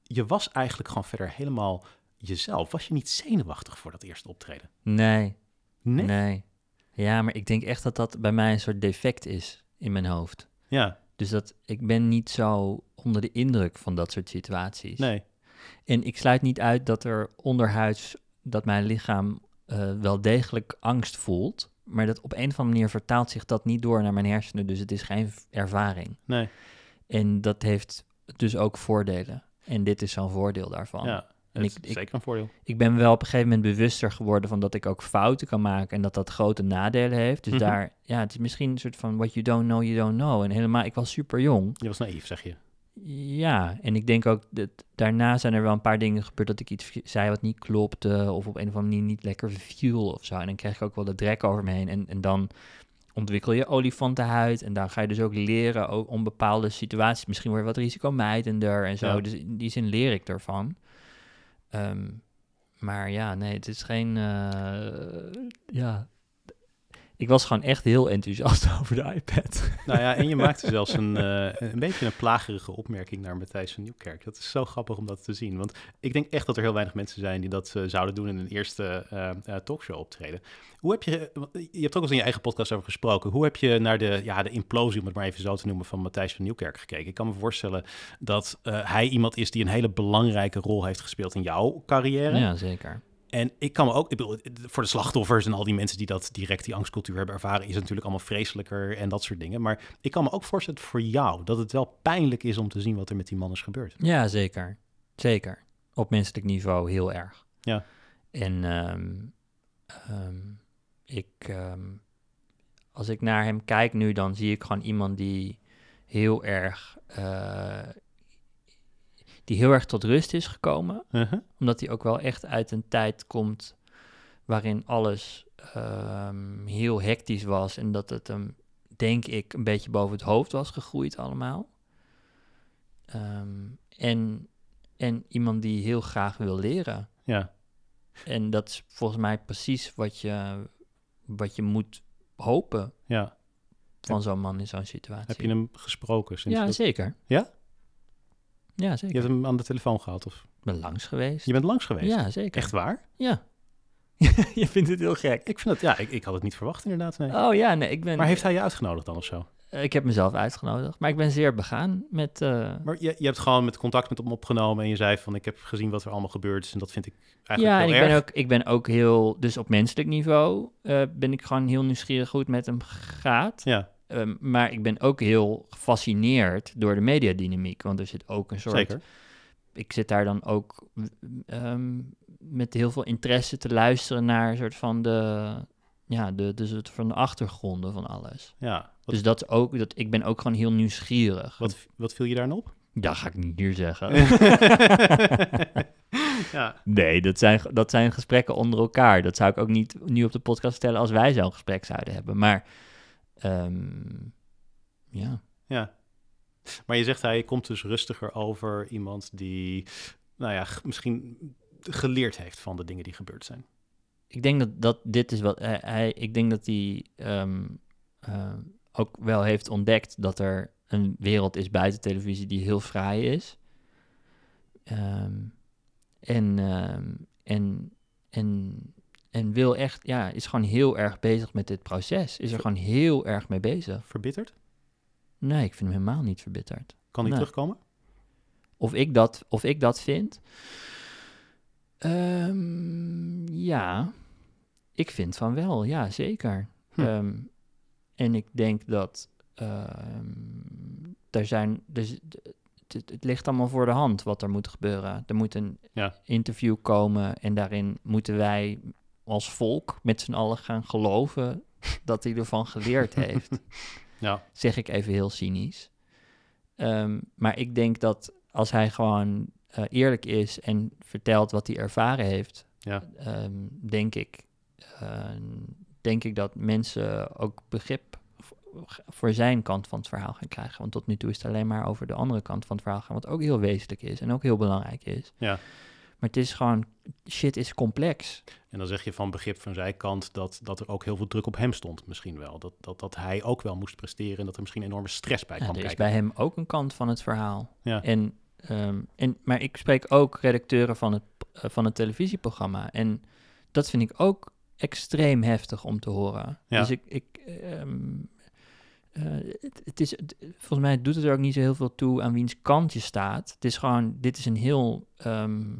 je was eigenlijk gewoon verder helemaal jezelf. Was je niet zenuwachtig voor dat eerste optreden? Nee, Nee? nee. Ja, maar ik denk echt dat dat bij mij een soort defect is in mijn hoofd. Ja, Dus dat ik ben niet zo onder de indruk van dat soort situaties. nee. En ik sluit niet uit dat er onderhuids, dat mijn lichaam eh, wel degelijk angst voelt. Maar dat op een of andere manier vertaalt zich dat niet door naar mijn hersenen. Dus het is geen ervaring. Nee, En dat heeft dus ook voordelen. En dit is zo'n voordeel daarvan. ja. En ik- zeker een voordeel. Ik ben wel op een gegeven moment bewuster geworden van dat ik ook fouten kan maken en dat dat grote nadelen heeft. Dus Mhm. daar, ja, het is misschien een soort van what you don't know, you don't know. En helemaal, ik was super jong. Je was naïef, zeg je. Ja, en ik denk ook dat daarna zijn er wel een paar dingen gebeurd dat ik iets zei wat niet klopte of op een of andere manier niet lekker viel of zo. En dan krijg ik ook wel de drek over me heen en, en dan ontwikkel je olifantenhuid en dan ga je dus ook leren ook om bepaalde situaties. Misschien word je wat risicomijdender en zo. Ja. Dus in die zin leer ik ervan. Ehm, maar ja, nee, het is geen... eh, ja, ik was gewoon echt heel enthousiast over de iPad. Nou ja, en je maakte zelfs een, eh, een beetje een plagerige opmerking naar Matthijs van Nieuwkerk. Dat is zo grappig om dat te zien. Want ik denk echt dat er heel weinig mensen zijn die dat eh, zouden doen in een eerste eh, talkshow optreden. Hoe heb je, je hebt ook al eens in je eigen podcast over gesproken. Hoe heb je naar de, ja, de implosie, om het maar even zo te noemen, van Matthijs van Nieuwkerk gekeken? Ik kan me voorstellen dat hij iemand is die een hele belangrijke rol heeft gespeeld in jouw carrière. Ja, zeker. En ik kan me ook, ik bedoel, voor de slachtoffers en al die mensen die dat direct die angstcultuur hebben ervaren, is het natuurlijk allemaal vreselijker en dat soort dingen. Maar ik kan me ook voorstellen voor jou dat het wel pijnlijk is om te zien wat er met die man is gebeurd. Ja, zeker. Zeker. Op menselijk niveau heel erg. Ja. En ehm, ehm, ik, ehm, als ik naar hem kijk nu, dan zie ik gewoon iemand die heel erg, eh, die heel erg tot rust is gekomen. Uh-huh. Omdat hij ook wel echt uit een tijd komt waarin alles ehm, heel hectisch was en dat het hem, denk ik, een beetje boven het hoofd was gegroeid allemaal. Ehm, en, en iemand die heel graag wil leren. Ja, En dat is volgens mij precies wat je, wat je moet hopen ja. van zo'n man in zo'n situatie. Heb je hem gesproken? Sinds ja, dat- zeker. Ja? Ja, Je zeker. hebt hem aan de telefoon gehad? Of? Ik ben langs geweest. Je bent langs geweest? Ja, zeker. Echt waar? Ja. je vindt het heel gek. Ik vind het, ja, ik, ik had het niet verwacht inderdaad. Nee. Oh ja, nee, ik ben... Maar heeft hij je uitgenodigd dan of zo? Eh, Ik heb mezelf uitgenodigd, maar ik ben zeer begaan met... eh, Maar je, je hebt gewoon met contact met hem opgenomen en je zei van ik heb gezien wat er allemaal gebeurd is en dat vind ik eigenlijk ja, heel ik erg. ben, ook, ik ben ook heel... Dus op menselijk niveau eh, ben ik gewoon heel nieuwsgierig hoe het met hem gaat. Ja, Ehm, maar ik ben ook heel gefascineerd door de mediadynamiek. Want er zit ook een soort... zeker. Ik zit daar dan ook ehm, met heel veel interesse te luisteren naar een soort van de... Ja, de, de soort van de achtergronden van alles. Ja. Wat, Dus dat is ook... Dat, ik ben ook gewoon heel nieuwsgierig. wat, wat viel je daar op? Dat ga ik niet hier zeggen. ja, Nee, dat zijn, dat zijn gesprekken onder elkaar. Dat zou ik ook niet nu op de podcast vertellen als wij zo'n gesprek zouden hebben. Maar ehm, ja, ja. Maar je zegt hij komt dus rustiger over iemand die, nou ja, misschien geleerd heeft van de dingen die gebeurd zijn. ik denk dat, dat dit is wat hij, hij- ik denk dat hij ehm, eh, ook wel heeft ontdekt dat er een wereld is buiten televisie die heel fraai is. Ehm, en, en, en, en wil echt, ja, is gewoon heel erg bezig met dit proces. Is er gewoon heel erg mee bezig. Verbitterd? Nee, ik vind hem helemaal niet verbitterd. Kan hij Nee. terugkomen? Of ik dat, of ik dat vind? Ehm, ja, ik vind van wel, ja, zeker. Hm. Ehm, en ik denk dat ehm er zijn, dus, het, het ligt allemaal voor de hand wat er moet gebeuren. Er moet een Ja. interview komen en daarin moeten wij als volk met z'n allen gaan geloven dat hij ervan geleerd heeft Ja, zeg ik even heel cynisch. Ehm, maar ik denk dat als hij gewoon eh, eerlijk is en vertelt wat hij ervaren heeft, ja, ehm, denk ik, ehm, denk ik dat mensen ook begrip voor zijn kant van het verhaal gaan krijgen. Want tot nu toe is het alleen maar over de andere kant van het verhaal gaan, wat ook heel wezenlijk is en ook heel belangrijk is. ja. Maar het is gewoon, shit is complex. En dan zeg je van begrip van zijn kant dat, dat er ook heel veel druk op hem stond, misschien wel. Dat, dat, dat hij ook wel moest presteren en dat er misschien enorme stress bij Ja, kwam er is bij hem ook een kant van het verhaal. Ja. En, ehm, en, maar ik spreek ook redacteuren van het, eh, van het televisieprogramma. En dat vind ik ook extreem heftig om te horen. Ja. Dus ik. ik ehm, eh, het, het is, het- volgens mij doet het er ook niet zo heel veel toe aan wiens kant je staat. Het is gewoon, dit is een heel ehm,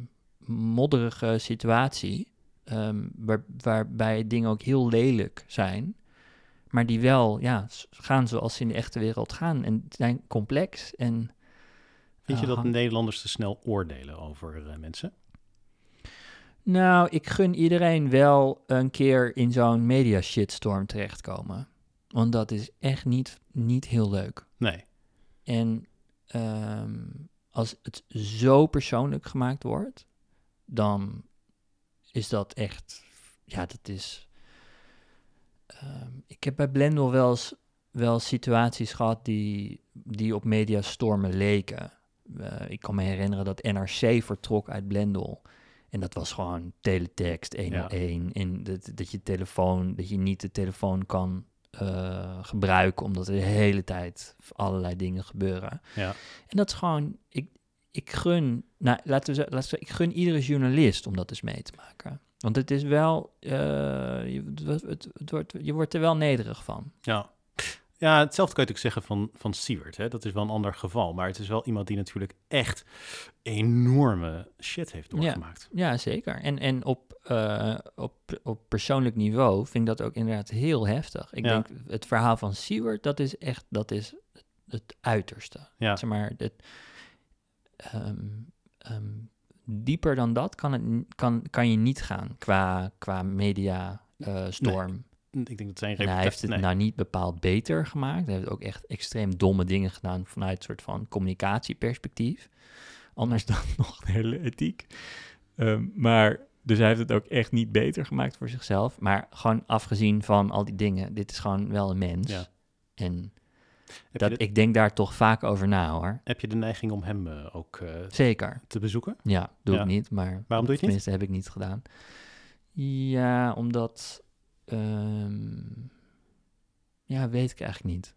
modderige situatie. ehm, waar, waarbij dingen ook heel lelijk zijn. Maar die wel ja, gaan zoals ze in de echte wereld gaan. En zijn complex. En, Vind je eh, dat hang- Nederlanders te snel oordelen over eh, mensen? Nou, ik gun iedereen wel een keer in zo'n media shitstorm terechtkomen. Want dat is echt niet, niet heel leuk. Nee. En ehm, als het zo persoonlijk gemaakt wordt, dan is dat echt, ja, dat is. ehm, ik heb bij Blendel wel eens, wel situaties gehad die, die op mediastormen leken. Ik kan me herinneren dat NRC vertrok uit Blendel. En dat was gewoon teletext 101. En dat, dat je telefoon, dat je niet de telefoon kan eh, gebruiken, omdat er de hele tijd allerlei dingen gebeuren. Ja. En dat is gewoon, ik, ik gun, nou, laten we, laten we zeggen, ik gun iedere journalist om dat eens mee te maken. Want het is wel, eh, je, het, het, het wordt, je wordt er wel nederig van. Ja. Ja, hetzelfde kan je natuurlijk zeggen van, van Siewert. Hè? Dat is wel een ander geval. Maar het is wel iemand die natuurlijk echt enorme shit heeft doorgemaakt. Ja, zeker. En, en op, eh, op, op persoonlijk niveau vind ik dat ook inderdaad heel heftig. Ik Ja. denk, het verhaal van Seward, dat is echt, dat is het uiterste. Ja. Zeg maar, het, ehm, ehm, dieper dan dat kan, het, kan, kan je niet gaan qua, qua media eh, storm. Ik denk dat zijn En hij heeft het nee. nou niet bepaald beter gemaakt. Hij heeft ook echt extreem domme dingen gedaan vanuit een soort van communicatieperspectief. Anders dan nog de hele ethiek. Ehm, maar, dus hij heeft het ook echt niet beter gemaakt voor zichzelf. Maar gewoon afgezien van al die dingen, dit is gewoon wel een mens. Ja. En dat, de, ik denk daar toch vaak over na hoor. heb je de neiging om hem eh, ook eh, Zeker. te bezoeken? Ja, doe Ja. ik niet, maar Waarom doe je het niet? tenminste heb ik niet gedaan. Ja, omdat... ehm, ja, weet ik eigenlijk niet.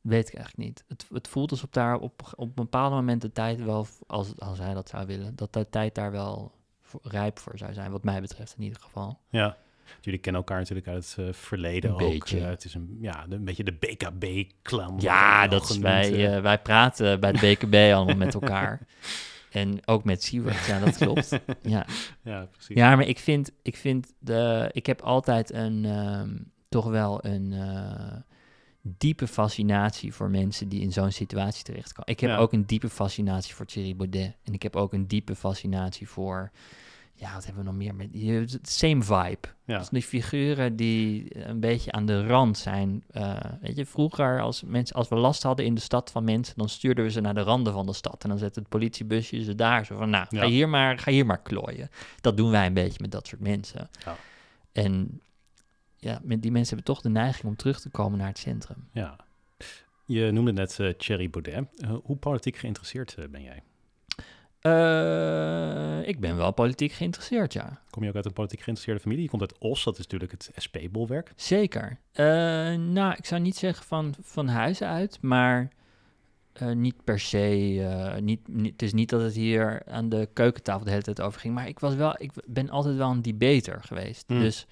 Weet ik eigenlijk niet. Het, het voelt alsof daar op, op een bepaald moment de tijd wel, als, als hij dat zou willen, dat de tijd daar wel voor- rijp voor zou zijn, wat mij betreft in ieder geval. Ja. Jullie kennen elkaar natuurlijk uit het eh, verleden Een ook. beetje. eh, het is een, ja, een beetje de BKB-clan. Ja, dat is, wij, eh, wij praten bij de BKB allemaal met elkaar. En ook met Siewert, ja, dat klopt. Ja, ja, precies. Ja, maar ik vind, ik vind de, ik heb altijd een, ehm, toch wel een diepe fascinatie voor mensen die in zo'n situatie terechtkomen. Ik heb Ja. ook een diepe fascinatie voor Thierry Baudet. En ik heb ook een diepe fascinatie voor, ja, wat hebben we nog meer met, je- same vibe. Ja. Dus die figuren die een beetje aan de rand zijn. eh, weet je, vroeger als, mensen, als we last hadden in de stad van mensen, dan stuurden we ze naar de randen van de stad. En dan zette het politiebusje ze daar zo van, nou, Ja. ga, hier maar, ga hier maar klooien. Dat doen wij een beetje met dat soort mensen. Ja. En ja, met die mensen hebben toch de neiging om terug te komen naar het centrum. Ja. Je noemde net eh Thierry Baudet. Eh, hoe politiek geïnteresseerd eh, ben jij? Eh, ik ben wel politiek geïnteresseerd, ja. Kom je ook uit een politiek geïnteresseerde familie? Je komt uit Os, dat is natuurlijk het SP-bolwerk. Zeker. Eh, nou, ik zou niet zeggen van, van huis uit, maar eh, niet per se. niet, niet, het is niet dat het hier aan de keukentafel de hele tijd over ging, maar ik, was wel, ik ben altijd wel een debater geweest. Hmm. Dus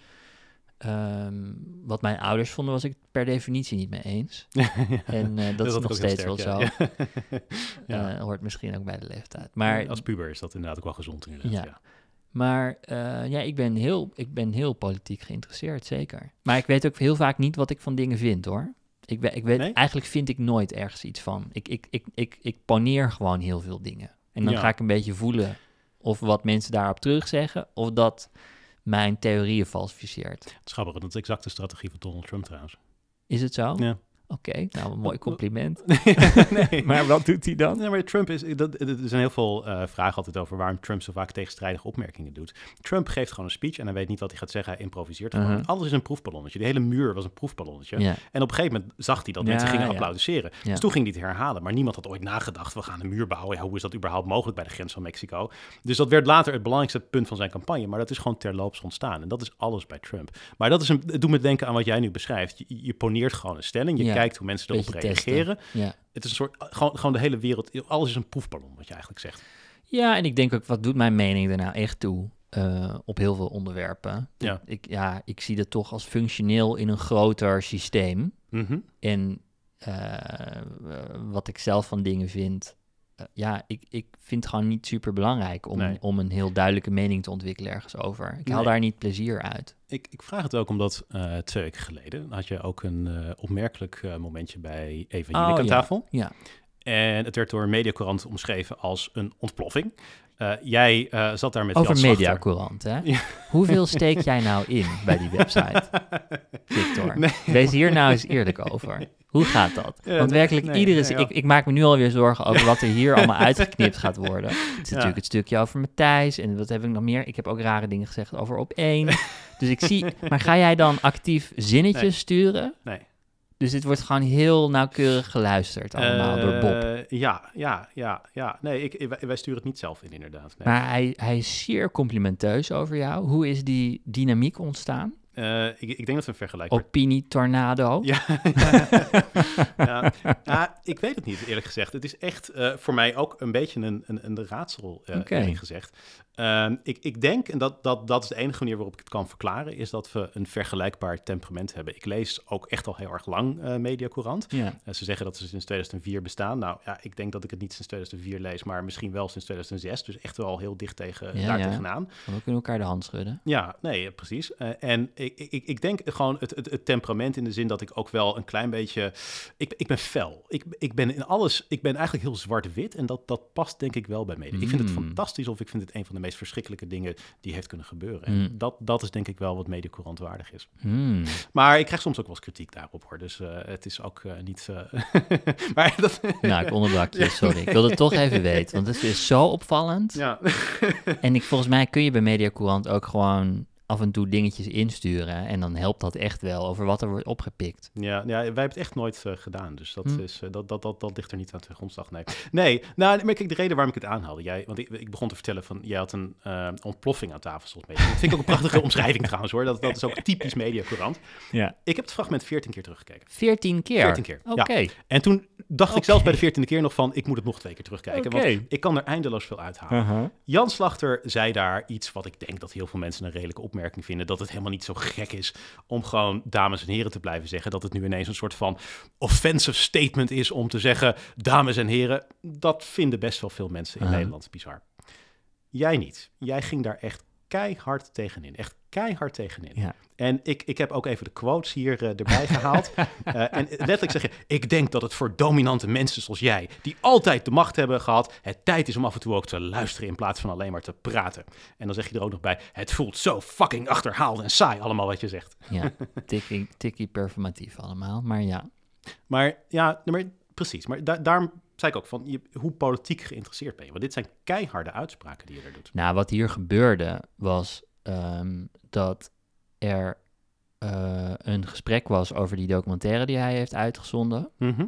Ehm, wat mijn ouders vonden, was ik per definitie niet mee eens. En eh, dat, is nog steeds wel zo. ja. Eh, hoort misschien ook bij de leeftijd. Maar, Als puber is dat inderdaad ook wel gezond inderdaad, Ja. maar eh, ja, ik ben, heel, ik ben heel politiek geïnteresseerd, zeker. Maar ik weet ook heel vaak niet wat ik van dingen vind, hoor. Ik, we- ik weet, Nee? Eigenlijk vind ik nooit ergens iets van. Ik, ik, ik, ik, ik poneer gewoon heel veel dingen. En dan ga ik een beetje voelen of wat mensen daarop terugzeggen... of dat mijn theorieën falsificeert. Het is grappig, dat is exact de strategie van Donald Trump trouwens. Is het zo? Ja. Oké, nou een mooi compliment. nee. maar wat doet hij dan? Nee, maar Trump is. Dat, er zijn heel veel eh, vragen altijd over waarom Trump zo vaak tegenstrijdige opmerkingen doet. Trump geeft gewoon een speech en hij weet niet wat hij gaat zeggen. Hij improviseert gewoon. Mhm. Alles is een proefballonnetje. De hele muur was een proefballonnetje. Ja, En op een gegeven moment zag hij dat Ja, mensen gingen ja. applaudisseren. Dus toen ging hij het herhalen. Maar niemand had ooit nagedacht, we gaan een muur bouwen. Hoe is dat überhaupt mogelijk bij de grens van Mexico? Dus dat werd later het belangrijkste punt van zijn campagne. Maar dat is gewoon terloops ontstaan. En dat is alles bij Trump. Maar dat is een, het doet me denken aan wat jij nu beschrijft. Je, je poneert gewoon een stelling. Je Ja. Kijkt hoe mensen erop Beetje reageren. ja. Het is een soort, gewoon, gewoon de hele wereld, alles is een proefballon, wat je eigenlijk zegt. ja, en ik denk ook, wat doet mijn mening er nou echt toe? eh, op heel veel onderwerpen. Ja. Ik, ja, ik zie dat toch als functioneel in een groter systeem. Mhm. En eh, wat ik zelf van dingen vind. Eh, ja, ik, ik vind het gewoon niet super belangrijk om, Nee. om een heel duidelijke mening te ontwikkelen ergens over. Ik haal Nee. daar niet plezier uit. Ik, ik vraag het ook omdat eh, twee weken geleden had je ook een eh, opmerkelijk momentje bij Eva Jinek Oh, aan ja. tafel. Ja, En het werd door een mediacorant omschreven als een ontploffing. Eh, jij eh, zat daar met over. Mediacourant, hè? Ja. Hoeveel steek jij nou in bij die website, Victor? Nee. Wees hier nou eens eerlijk over. Hoe gaat dat? Ja, Want werkelijk nee, iedere... nee, ja. ik, ik maak me nu alweer zorgen over wat er hier allemaal uitgeknipt gaat worden. Het is natuurlijk het stukje over Matthijs en wat heb ik nog meer? Ik heb ook rare dingen gezegd over op één. Dus ik zie... Maar ga jij dan actief zinnetjes sturen? Nee. Dus dit wordt gewoon heel nauwkeurig geluisterd allemaal door Bob. Eh, Ja, ja, ja, ja. Nee, ik, wij, sturen het niet zelf in, inderdaad. Nee. Maar hij, hij is zeer complimenteus over jou. Hoe is die dynamiek ontstaan? Eh, ik, ik denk dat we een vergelijkbaar Opinie tornado. Ja, ja. ja, ik weet het niet, eerlijk gezegd. Het is echt eh, voor mij ook een beetje een, een, een raadsel, Oké. eerlijk gezegd. Ehm, ik, ik denk, en dat, dat, dat is de enige manier waarop ik het kan verklaren, is dat we een vergelijkbaar temperament hebben. Ik lees ook echt al heel erg lang eh Mediacourant. Ja. Eh, ze zeggen dat ze sinds 2004 bestaan. Nou ja, ik denk dat ik het niet sinds 2004 lees, maar misschien wel sinds 2006. Dus echt wel heel dicht tegen, Ja, daar ja. tegenaan. We kunnen elkaar de hand schudden. Ja, nee, precies. Eh, en ik, ik, ik denk gewoon het, het, het temperament in de zin dat ik ook wel een klein beetje... Ik, ik ben fel. Ik, ik ben in alles... Ik ben eigenlijk heel zwart-wit en dat, dat past denk ik wel bij me. Ik vind het Mm. fantastisch of ik vind het een van de meest verschrikkelijke dingen die heeft kunnen gebeuren. En Mm. dat, dat is denk ik wel wat Mediacourant waardig is. Hmm. Maar ik krijg soms ook wel eens kritiek daarop hoor. Dus eh, het is ook eh, niet... eh, maar dat... Nou, ik onderbrak je, sorry. Ik wilde het toch even weten, want het is zo opvallend. Ja. En ik, volgens mij kun je bij Mediacourant ook gewoon af en toe dingetjes insturen. En dan helpt dat echt wel over wat er wordt opgepikt. Ja, ja, wij hebben het echt nooit eh, gedaan. Dus dat, Hm. is, eh, dat, dat, dat, dat ligt er niet aan de grondslag. Nee, nee nou, maar kijk, de reden waarom ik het aanhaalde. Jij, want ik, ik begon te vertellen van, jij had een eh, ontploffing aan tafel. Mij. Dat vind ik ook een prachtige omschrijving trouwens hoor. Dat, dat is ook typisch mediacourant. Ja. Ik heb het fragment 14 keer teruggekeken. 14 keer? 14 keer, ja. Oké. En toen dacht ik Oké. zelfs bij de 14e keer nog van, ik moet het nog twee keer terugkijken. Want ik kan er eindeloos veel uithalen. Uh-huh. Jan Slachter zei daar iets wat ik denk dat heel veel mensen een redelijke opmerking vinden. Dat het helemaal niet zo gek is om gewoon dames en heren te blijven zeggen. Dat het nu ineens een soort van offensive statement is om te zeggen dames en heren. Dat vinden best wel veel mensen in. Nederland bizar. Jij niet. Jij ging daar echt keihard tegenin. Echt keihard tegenin. Ja. En ik, ik heb ook even de quotes hier eh, erbij gehaald. Eh, en letterlijk zeg je, ik denk dat het voor dominante mensen zoals jij, die altijd de macht hebben gehad, het tijd is om af en toe ook te luisteren in plaats van alleen maar te praten. En dan zeg je er ook nog bij, het voelt zo fucking achterhaald en saai allemaal wat je zegt. Ja, tikkie, tikkie performatief allemaal. Maar ja, Maar ja, maar, precies. Maar da- daarom zei ik ook van, je, hoe politiek geïnteresseerd ben je? Want dit zijn keiharde uitspraken die je er doet. Nou, wat hier gebeurde was ehm, dat er eh, een gesprek was over die documentaire die hij heeft uitgezonden. Mhm.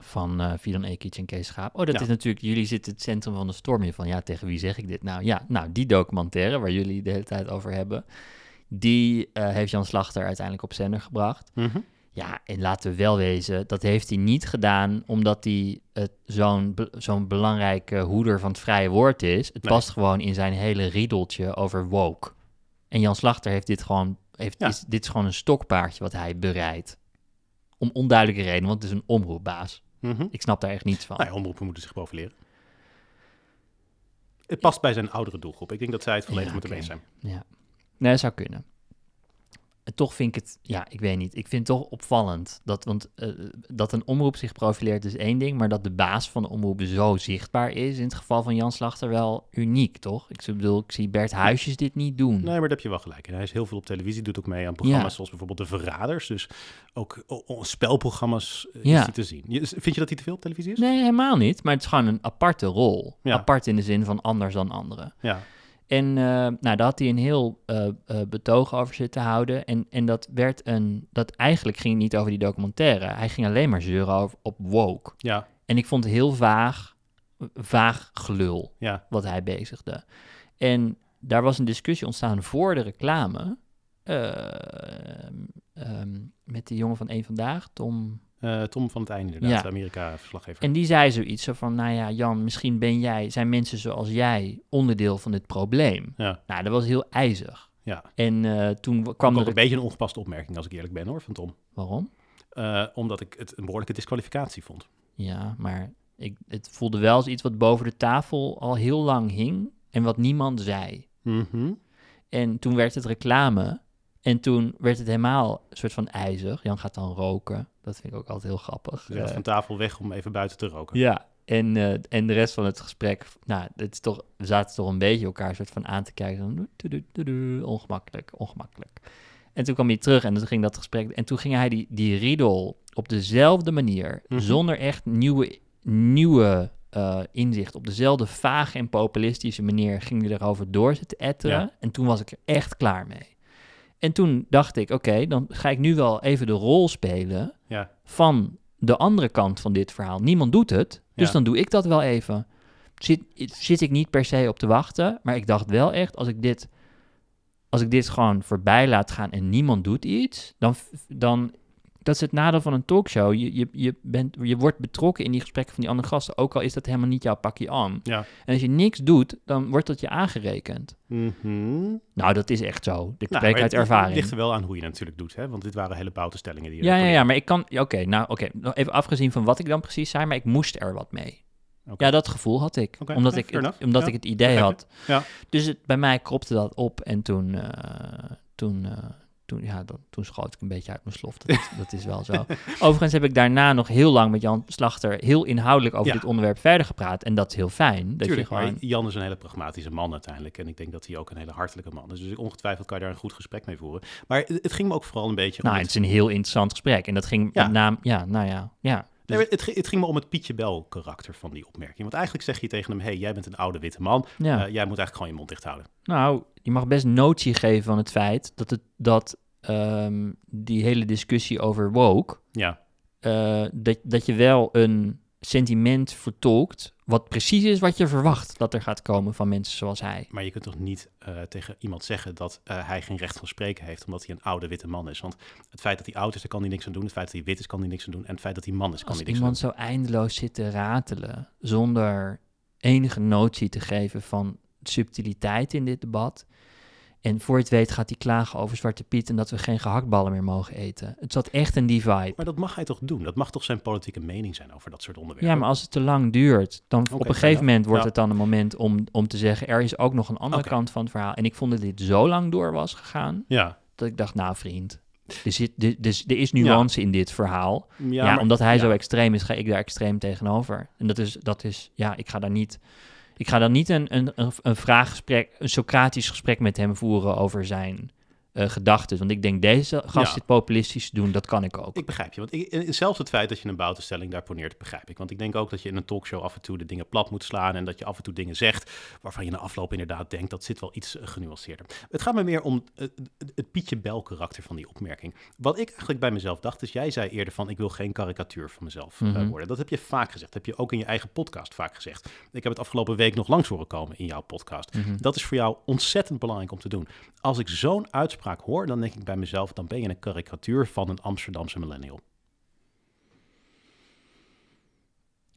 Van eh Fidan Ekic en Kees Schaap. Oh, dat Ja. is natuurlijk, jullie zitten het centrum van de storm in. Van ja, tegen wie zeg ik dit nou? Ja, nou, die documentaire waar jullie de hele tijd over hebben. Die eh, heeft Jan Slachter uiteindelijk op zender gebracht. Mhm. Ja, en laten we wel wezen, dat heeft hij niet gedaan omdat hij het zo'n zo'n belangrijke hoeder van het vrije woord is. Het Nee. past gewoon in zijn hele riedeltje over woke. En Jan Slachter heeft dit gewoon heeft, Ja. is, dit is gewoon een stokpaardje wat hij bereidt. Om onduidelijke reden, want het is een omroepbaas. Mhm. Ik snap daar echt niets van. Nou ja, omroepen moeten zich profileren. Het past bij zijn oudere doelgroep. Ik denk dat zij het volledig Ja, moeten oké. eens zijn. Ja. Nee, dat zou kunnen. En toch vind ik het, ja, ik weet niet. Ik vind het toch opvallend dat, want eh, dat een omroep zich profileert is één ding, maar dat de baas van de omroep zo zichtbaar is, in het geval van Jan Slachter wel uniek, toch? Ik bedoel, ik zie Bert Huisjes dit niet doen. Nee, maar daar heb je wel gelijk. En hij is heel veel op televisie, doet ook mee aan programma's Ja. zoals bijvoorbeeld De Verraders. Dus ook spelprogramma's eh, Ja. is te zien. Je- Vind je dat hij te veel op televisie is? Nee, helemaal niet. Maar het is gewoon een aparte rol. Ja. Apart in de zin van anders dan anderen. Ja. En eh, nou, daar had hij een heel eh, eh, betoog over zitten houden. En, en dat werd een. Dat eigenlijk ging het niet over die documentaire. Hij ging alleen maar zeuren over, op woke. Ja. En ik vond het heel vaag, vaag gelul Ja. wat hij bezigde. En daar was een discussie ontstaan voor de reclame. ehm, ehm, met die jongen van Eén Vandaag, Tom. Eh, Tom van het Einde inderdaad, Ja. de Amerika-verslaggever. En die zei zoiets zo van, nou ja, Jan, misschien ben jij, zijn mensen zoals jij onderdeel van dit probleem. Ja. Nou, dat was heel ijzig. Ja. En eh, toen Kwam ook er... een beetje een ongepaste opmerking, als ik eerlijk ben hoor, van Tom. Waarom? Eh, omdat ik het een behoorlijke disqualificatie vond. Ja, maar ik, het voelde wel als iets wat boven de tafel al heel lang hing en wat niemand zei. Mhm. En toen werd het reclame en toen werd het helemaal een soort van ijzig. Jan gaat dan roken. Dat vind ik ook altijd heel grappig. Dus hij gaat Eh, van tafel weg om even buiten te roken. Ja, en, eh, en de rest van het gesprek, nou, het is toch, we zaten toch een beetje elkaar soort van aan te kijken. Ongemakkelijk, ongemakkelijk. En toen kwam hij terug en toen ging dat gesprek, en toen ging hij die, die riedel op dezelfde manier, Mhm. zonder echt nieuwe, nieuwe eh, inzicht, op dezelfde vage en populistische manier ging hij erover door zitten etteren. Ja. En toen was ik er echt klaar mee. En toen dacht ik, oké, dan ga ik nu wel even de rol spelen Ja. van de andere kant van dit verhaal. Niemand doet het, dus Ja. dan doe ik dat wel even. Zit, zit ik niet per se op te wachten, maar ik dacht wel echt, als ik dit, als ik dit gewoon voorbij laat gaan en niemand doet iets, dan, dan dat is het nadeel van een talkshow. Je, je, je, bent, je wordt betrokken in die gesprekken van die andere gasten, ook al is dat helemaal niet jouw pakje aan. Ja. En als je niks doet, dan wordt dat je aangerekend. Mhm. Nou, dat is echt zo. Ik Nou, uit ervaring. Het ligt er wel aan hoe je het natuurlijk doet, hè? Want dit waren hele boutenstellingen die je Ja, ja, maar ik kan... Oké, nou, oké. nog Even afgezien van wat ik dan precies zei, maar ik moest er wat mee. Ja, dat gevoel had ik. Omdat ik, het, omdat Ja, ik het idee had. Ja. Dus het, bij mij kropte dat op en toen... eh, toen, eh, toen, ja, toen schoot ik een beetje uit mijn slof. Dat, is- dat is wel zo. Overigens heb ik daarna nog heel lang met Jan Slachter... heel inhoudelijk over Ja. dit onderwerp verder gepraat. En dat is heel fijn. Dat Tuurlijk, je gewoon... maar Jan is een hele pragmatische man uiteindelijk. En ik denk dat hij ook een hele hartelijke man is. Dus ongetwijfeld kan je daar een goed gesprek mee voeren. Maar het, ging me ook vooral een beetje Nou, om het het, is een heel interessant gesprek. En dat ging Ja. met naam... Ja, nou ja, ja. Dus- Nee, het, ging- het ging me om het Pietje Bel karakter van die opmerking. Want eigenlijk zeg je tegen hem, hey, jij bent een oude witte man. ja. Eh, jij moet eigenlijk gewoon je mond dicht houden. Nou, je mag best notie geven van het feit dat, het, dat ehm, die hele discussie over woke, Ja, eh, dat, dat je wel een sentiment vertolkt wat precies is wat je verwacht dat er gaat komen van mensen zoals hij. maar je kunt toch niet eh, tegen iemand zeggen dat eh, hij geen recht van spreken heeft, omdat hij een oude witte man is. Want het feit dat hij oud is, daar kan hij niks aan doen. Het feit dat hij wit is, kan hij niks aan doen. En het feit dat hij man is, kan Als hij niks aan iemand zo eindeloos zit te ratelen zonder enige notie te geven van subtiliteit in dit debat. En voor je het weet gaat hij klagen over Zwarte Piet en dat we geen gehaktballen meer mogen eten. Het zat echt in die vibe. Maar dat mag hij toch doen? Dat mag toch zijn politieke mening zijn over dat soort onderwerpen? Ja, maar als het te lang duurt, dan op een fair gegeven moment wordt Ja. het dan een moment om, om te zeggen, er is ook nog een andere kant van het verhaal. En ik vond dat dit zo lang door was gegaan, Ja, dat ik dacht, nou vriend, er, zit, er, er, er is nuance in dit verhaal. ja, maar- omdat hij zo extreem is, ga ik daar extreem tegenover. En dat is, dat is ja, ik ga daar niet... Ik ga dan niet een, een, een, vraaggesprek, een Socratisch gesprek met hem voeren over zijn eh gedachten. Want ik denk, deze gast Ja. zit populistisch doen, dat kan ik ook. Ik begrijp je, want ik, en zelfs het feit dat je een boutenstelling daar poneert, begrijp ik. Want ik denk ook dat je in een talkshow af en toe de dingen plat moet slaan en dat je af en toe dingen zegt waarvan je na afloop inderdaad denkt dat zit wel iets eh, genuanceerder. Het gaat me meer om eh, het, het Pietje Bel karakter van die opmerking. Wat ik eigenlijk bij mezelf dacht, is jij zei eerder van ik wil geen karikatuur van mezelf eh, Mhm. worden. Dat heb je vaak gezegd, dat heb je ook in je eigen podcast vaak gezegd. Ik heb het afgelopen week nog langs horen komen in jouw podcast. Mhm. Dat is voor jou ontzettend belangrijk om te doen. Als ik zo'n uitspraak hoor, dan denk ik bij mezelf, dan ben je een karikatuur van een Amsterdamse millennial.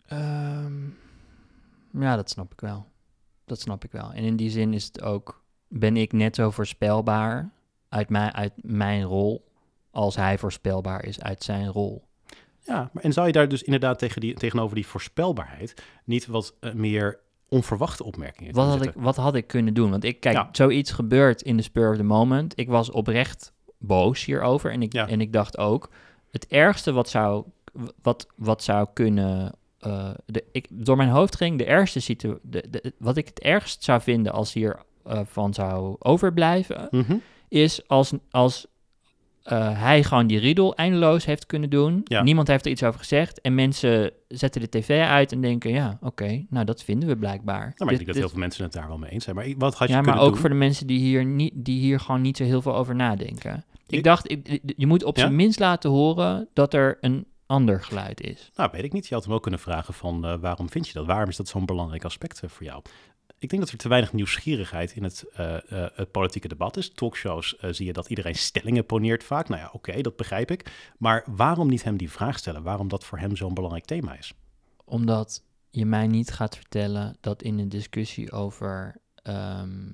Ehm, ja, dat snap ik wel. Dat snap ik wel. En in die zin is het ook, ben ik net zo voorspelbaar uit, mijn, uit mijn rol als hij voorspelbaar is uit zijn rol. Ja, maar en zou je daar dus inderdaad tegen die, tegenover die voorspelbaarheid niet wat eh, meer onverwachte opmerkingen Wat had, ik, wat had ik kunnen doen? Want ik, kijk, Ja. zoiets gebeurt in de spur of the moment. Ik was oprecht boos hierover. En ik, Ja. en ik dacht ook, het ergste wat zou, wat, wat zou kunnen... eh, de, ik, door mijn hoofd ging de ergste situatie... De, de, wat ik het ergst zou vinden als hier eh, van zou overblijven... Mhm. is als, als eh, hij gewoon die riedel eindeloos heeft kunnen doen. Ja. Niemand heeft er iets over gezegd. En mensen zetten de tv uit en denken... ja, oké, nou dat vinden we blijkbaar. Nou, maar Dit- ik denk dat heel veel mensen het daar wel mee eens zijn. Maar wat had je ja, maar ook doen? voor de mensen die hier, niet, die hier gewoon niet zo heel veel over nadenken. Ik Ik- dacht, ik- je moet op Ja? zijn minst laten horen dat er een ander geluid is. Nou, weet ik niet. Je had hem ook kunnen vragen van eh, waarom vind je dat? Waarom is dat zo'n belangrijk aspect eh, voor jou? Ik denk dat er te weinig nieuwsgierigheid in het, eh, eh, politieke debat is. Talkshows eh, zie je dat iedereen stellingen poneert vaak. Nou ja, oké, dat begrijp ik. Maar waarom niet hem die vraag stellen? Waarom dat voor hem zo'n belangrijk thema is? Omdat je mij niet gaat vertellen dat in een discussie over... ehm,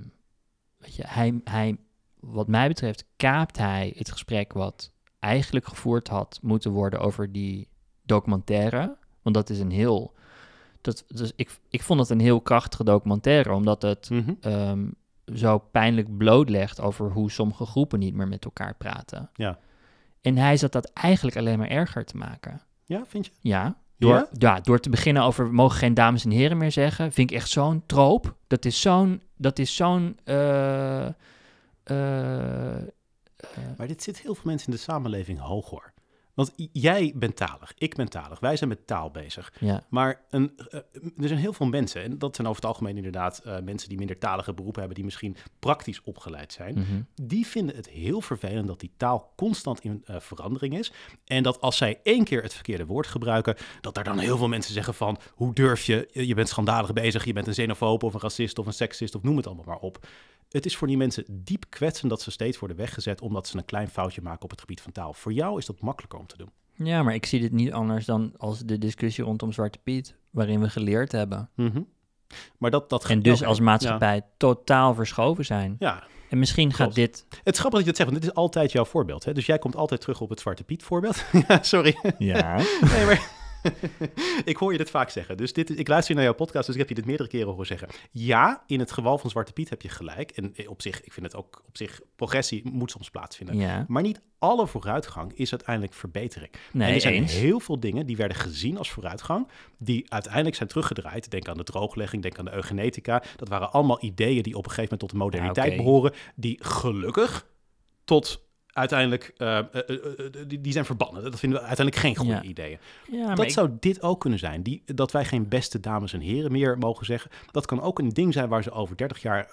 weet je, hij, hij, wat mij betreft kaapt hij het gesprek wat eigenlijk gevoerd had moeten worden over die documentaire. Want dat is een heel... Dat, dus ik, ik vond het een heel krachtige documentaire, omdat het Mhm. ehm, zo pijnlijk blootlegt over hoe sommige groepen niet meer met elkaar praten. Ja. En hij zat dat eigenlijk alleen maar erger te maken. Ja, vind je? Ja, door, Ja? ja? door te beginnen over we mogen geen dames en heren meer zeggen, vind ik echt zo'n troop. Dat is zo'n, dat is zo'n, eh, eh, Maar dit zit heel veel mensen in de samenleving hoog hoor. Want jij bent talig, ik ben talig, wij zijn met taal bezig. ja, Maar een, eh, er zijn heel veel mensen, en dat zijn over het algemeen inderdaad eh, mensen die minder talige beroepen hebben, die misschien praktisch opgeleid zijn. mhm. Die vinden het heel vervelend dat die taal constant in eh, verandering is. En dat als zij één keer het verkeerde woord gebruiken, dat daar dan heel veel mensen zeggen van, hoe durf je, je je bent schandalig bezig, je bent een xenofoob of een racist of een seksist of noem het allemaal maar op. Het is voor die mensen diep kwetsend dat ze steeds worden weggezet omdat ze een klein foutje maken op het gebied van taal. Voor jou is dat makkelijker om te doen. ja, maar ik zie dit niet anders dan als de discussie rondom Zwarte Piet, waarin we geleerd hebben. Mhm. Maar dat, dat En dus als maatschappij totaal verschoven zijn. Ja, ja. En misschien gaat Klopt. dit... Het is grappig dat je dat zegt, want dit is altijd jouw voorbeeld. Hè? Dus jij komt altijd terug op het Zwarte Piet voorbeeld. ja, sorry. Ja. Nee, maar ik hoor je dit vaak zeggen. Dus dit, ik luister naar jouw podcast, dus ik heb je dit meerdere keren horen zeggen. Ja, in het geval van Zwarte Piet heb je gelijk. En eh, op zich, ik vind het ook op zich, progressie moet soms plaatsvinden. ja. Maar niet alle vooruitgang is uiteindelijk verbetering. en Nee, er zijn eens. heel veel dingen die werden gezien als vooruitgang, die uiteindelijk zijn teruggedraaid. Denk aan de drooglegging, denk aan de eugenetica. Dat waren allemaal ideeën die op een gegeven moment tot de moderniteit behoren, die gelukkig tot uiteindelijk, eh, die, die zijn verbannen. Dat vinden we uiteindelijk geen goede Ja. ideeën. Ja, Dat ik- zou dit ook kunnen zijn. Die, dat wij geen beste dames en heren meer mogen zeggen. Dat kan ook een ding zijn waar ze over 30 jaar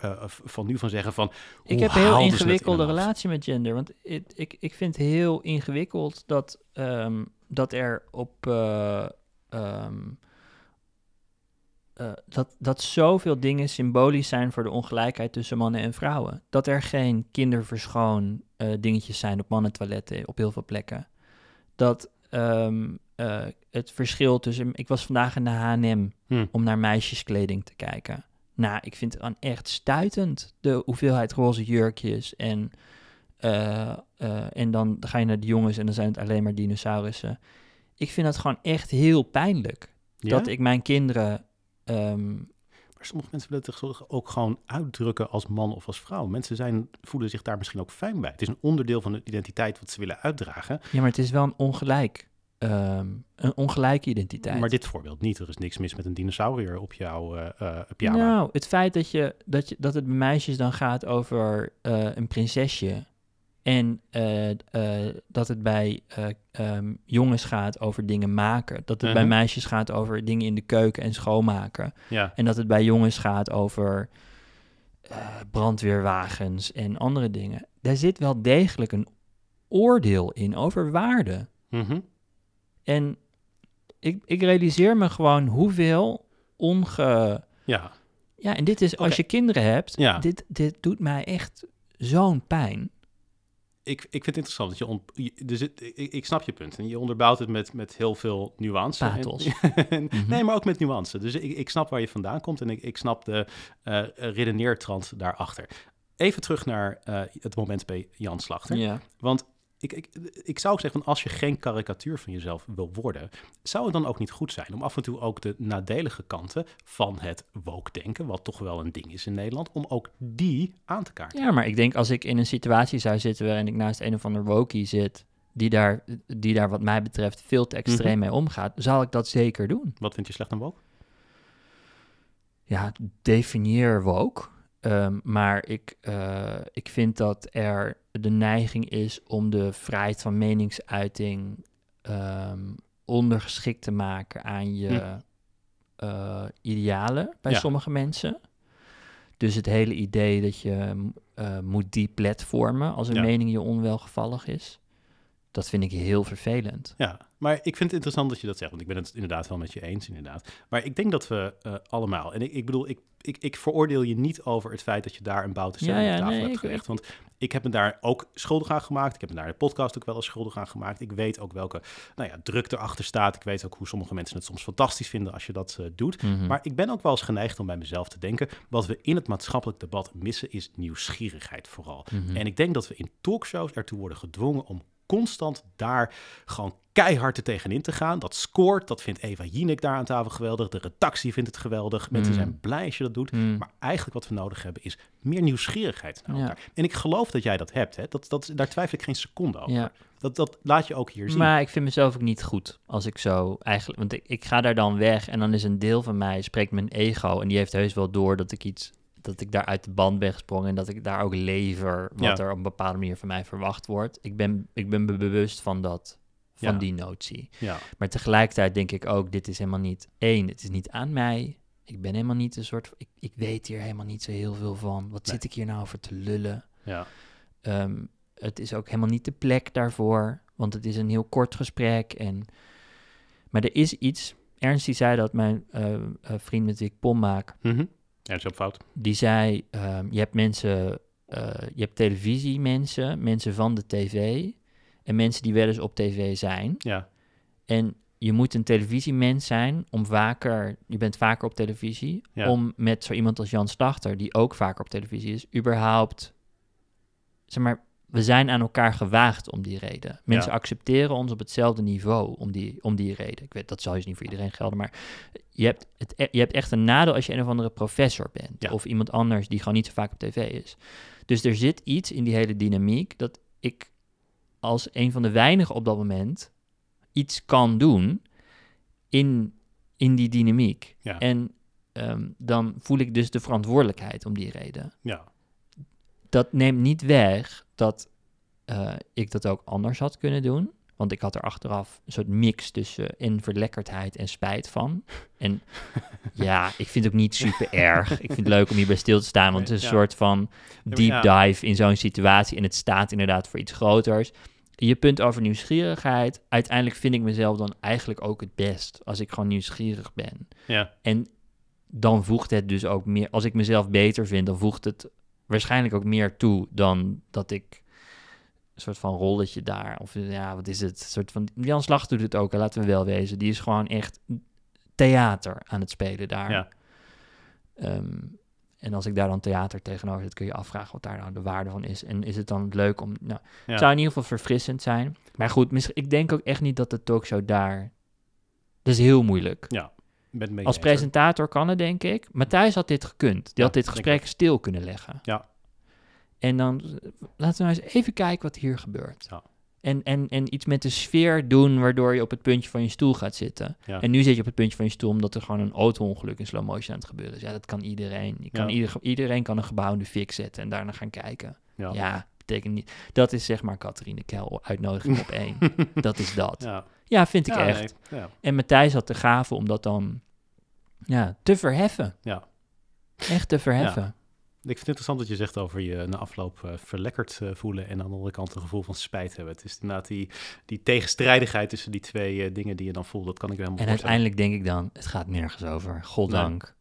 van nu van zeggen van... Ik heb een heel in ingewikkelde relatie met gender. Want ik, ik, ik vind heel ingewikkeld dat, ehm, dat er op. eh, eh, dat, dat zoveel dingen symbolisch zijn voor de ongelijkheid tussen mannen en vrouwen. Dat er geen kinderverschoon eh, dingetjes zijn op mannentoiletten op heel veel plekken. Dat ehm, eh, het verschil tussen. Ik was vandaag in de HM Hm. om naar meisjeskleding te kijken. Nou, ik vind het dan echt stuitend, de hoeveelheid roze jurkjes. En, en dan ga je naar de jongens en dan zijn het alleen maar dinosaurussen. Ik vind dat gewoon echt heel pijnlijk. Ja? Dat ik mijn kinderen... ehm, Maar sommige mensen willen het ook gewoon uitdrukken als man of als vrouw. Mensen zijn, voelen zich daar misschien ook fijn bij. Het is een onderdeel van hun identiteit wat ze willen uitdragen. ja, maar het is wel een ongelijk... ehm, een ongelijke identiteit. Maar dit voorbeeld niet. Er is niks mis met een dinosaurier op jouw eh, pyjama. Nou, het feit dat, je, dat, je, dat het bij meisjes dan gaat over eh, een prinsesje. En eh, eh, dat het bij eh, ehm, jongens gaat over dingen maken. Dat het bij Mhm. meisjes gaat over dingen in de keuken en schoonmaken. Ja, En dat het bij jongens gaat over brandweerwagens en andere dingen. Daar zit wel degelijk een oordeel in over waarde. Mhm. En ik, ik realiseer me gewoon hoeveel onge... ja. Ja, en dit is als je kinderen hebt, Ja. dit, dit doet mij echt zo'n pijn. Ik, ik vind het interessant. Dat je on, je- er zit, ik, ik snap je punt. En je onderbouwt het met, met heel veel nuance. En- Pathos. en- Mhm. Nee, maar ook met nuance. Dus ik, ik snap waar je vandaan komt en ik, ik snap de eh redeneertrand daarachter. even terug naar eh, het moment bij Jan Slachter. Ja. Want ik, ik, ik zou ook zeggen, als je geen karikatuur van jezelf wil worden, zou het dan ook niet goed zijn om af en toe ook de nadelige kanten van het woke-denken, wat toch wel een ding is in Nederland, om ook die aan te kaarten? ja, maar ik denk als ik in een situatie zou zitten waarin ik naast een of ander wokie zit, die daar, die daar wat mij betreft veel te extreem Mhm. mee omgaat, zal ik dat zeker doen. Wat vind je slecht aan woke? ja, definieer woke. Ehm, maar ik, eh, ik vind dat er de neiging is om de vrijheid van meningsuiting ehm, ondergeschikt te maken aan je Hm. eh, idealen bij Ja. sommige mensen. Dus het hele idee dat je eh, moet deplatformen als een Ja. mening je onwelgevallig is, dat vind ik heel vervelend. Ja, maar ik vind het interessant dat je dat zegt, want ik ben het inderdaad wel met je eens, inderdaad. Maar ik denk dat we eh, allemaal, en ik, ik bedoel, ik, ik, ik veroordeel je niet over het feit dat je daar een bouten Ja, stem ja, op tafel nee, hebt gelegd. Want ik heb me daar ook schuldig aan gemaakt. Ik heb me daar de podcast ook wel eens schuldig aan gemaakt. Ik weet ook welke nou ja, druk erachter staat. Ik weet ook hoe sommige mensen het soms fantastisch vinden als je dat eh, doet. Mhm. Maar ik ben ook wel eens geneigd om bij mezelf te denken, wat we in het maatschappelijk debat missen is nieuwsgierigheid vooral. Mhm. En ik denk dat we in talkshows ertoe worden gedwongen om constant daar gewoon keihard er tegenin te gaan. Dat scoort, dat vindt Eva Jinek daar aan tafel geweldig. De redactie vindt het geweldig. Mensen Mm. zijn blij als je dat doet. Mm. Maar eigenlijk wat we nodig hebben is meer nieuwsgierigheid naar Ja. elkaar. En ik geloof dat jij dat hebt. Hè? Dat, dat, daar twijfel ik geen seconde over. Ja. Dat, dat laat je ook hier zien. Maar ik vind mezelf ook niet goed als ik zo eigenlijk... Want ik, ik ga daar dan weg en dan is een deel van mij, spreekt mijn ego... en die heeft heus wel door dat ik iets... dat ik daar uit de band ben gesprongen... en dat ik daar ook lever wat Ja. er op een bepaalde manier van mij verwacht wordt. Ik ben, ik ben me bewust van dat, van Ja. die notie. ja. Maar tegelijkertijd denk ik ook, dit is helemaal niet... één, het is niet aan mij. Ik ben helemaal niet een soort... Ik, ik weet hier helemaal niet zo heel veel van. Wat Nee. zit ik hier nou over te lullen? Ja. Ehm, het is ook helemaal niet de plek daarvoor, want het is een heel kort gesprek. En... Maar er is iets, Ernst die zei dat, mijn eh, vriend met wie ik pom maak, Mhm. Ja, dat is ook fout. die zei, ehm, je hebt mensen, eh, je hebt televisiemensen, mensen van de tv en mensen die wel eens op tv zijn. Ja. En je moet een televisiemens zijn om vaker, je bent vaker op televisie, Ja. om met zo iemand als Jan Slachter, die ook vaker op televisie is, überhaupt, zeg maar, we zijn aan elkaar gewaagd om die reden. Mensen Ja. accepteren ons op hetzelfde niveau om die, om die reden. Ik weet, dat zal dus niet voor iedereen gelden, maar je hebt, het, e- je hebt echt een nadeel als je een of andere professor bent. Ja. Of iemand anders die gewoon niet zo vaak op tv is. Dus er zit iets in die hele dynamiek dat ik als een van de weinigen op dat moment iets kan doen in, in die dynamiek. Ja. En ehm, dan voel ik dus de verantwoordelijkheid om die reden. Ja. Dat neemt niet weg dat eh, ik dat ook anders had kunnen doen. Want ik had er achteraf een soort mix tussen in verlekkerdheid en spijt van. En ja, ik vind het ook niet super erg. Ik vind het leuk om hierbij stil te staan, want het is een Ja. soort van deep dive in zo'n situatie. En het staat inderdaad voor iets groters. Je punt over nieuwsgierigheid. Uiteindelijk vind ik mezelf dan eigenlijk ook het best als ik gewoon nieuwsgierig ben. Ja. En dan voegt het dus ook meer, als ik mezelf beter vind, dan voegt het waarschijnlijk ook meer toe dan dat ik een soort van rolletje daar, of ja, wat is het? Een soort van, Jan Slag doet het ook, laten we wel wezen. Die is gewoon echt theater aan het spelen daar. Ja. Ehm, en als ik daar dan theater tegenover zit, kun je afvragen wat daar nou de waarde van is. En is het dan leuk om... Nou, Ja. Het zou in ieder geval verfrissend zijn. Maar goed, misschien, ik denk ook echt niet dat de talkshow daar... Dat is heel moeilijk. Ja. Als presentator kan het, denk ik. Matthijs had dit gekund. Die Ja, had dit gesprek stil kunnen leggen. Ja. En dan eh, laten we nou eens even kijken wat hier gebeurt. Ja. En, en, en iets met de sfeer doen waardoor je op het puntje van je stoel gaat zitten. Ja. En nu zit je op het puntje van je stoel omdat er gewoon een auto-ongeluk in slow motion aan het gebeuren is. Ja, dat kan iedereen. Je kan Ja. ieder, iedereen kan een gebouw in de fik zetten en daarna gaan kijken. Ja. Ja, betekent niet. Dat is zeg maar Catharine Kel uitnodiging op één. Dat is dat. Ja. Vind ik echt. nee. En Matthijs had de gave om dat dan ja, te verheffen. Ja. Echt te verheffen. Ik vind het interessant dat je zegt over je na afloop eh, verlekkerd eh, voelen en aan de andere kant een gevoel van spijt hebben. Het is inderdaad die, die tegenstrijdigheid tussen die twee eh, dingen die je dan voelt. Dat kan ik me helemaal En uiteindelijk denk ik dan, het gaat nergens over. Goddank.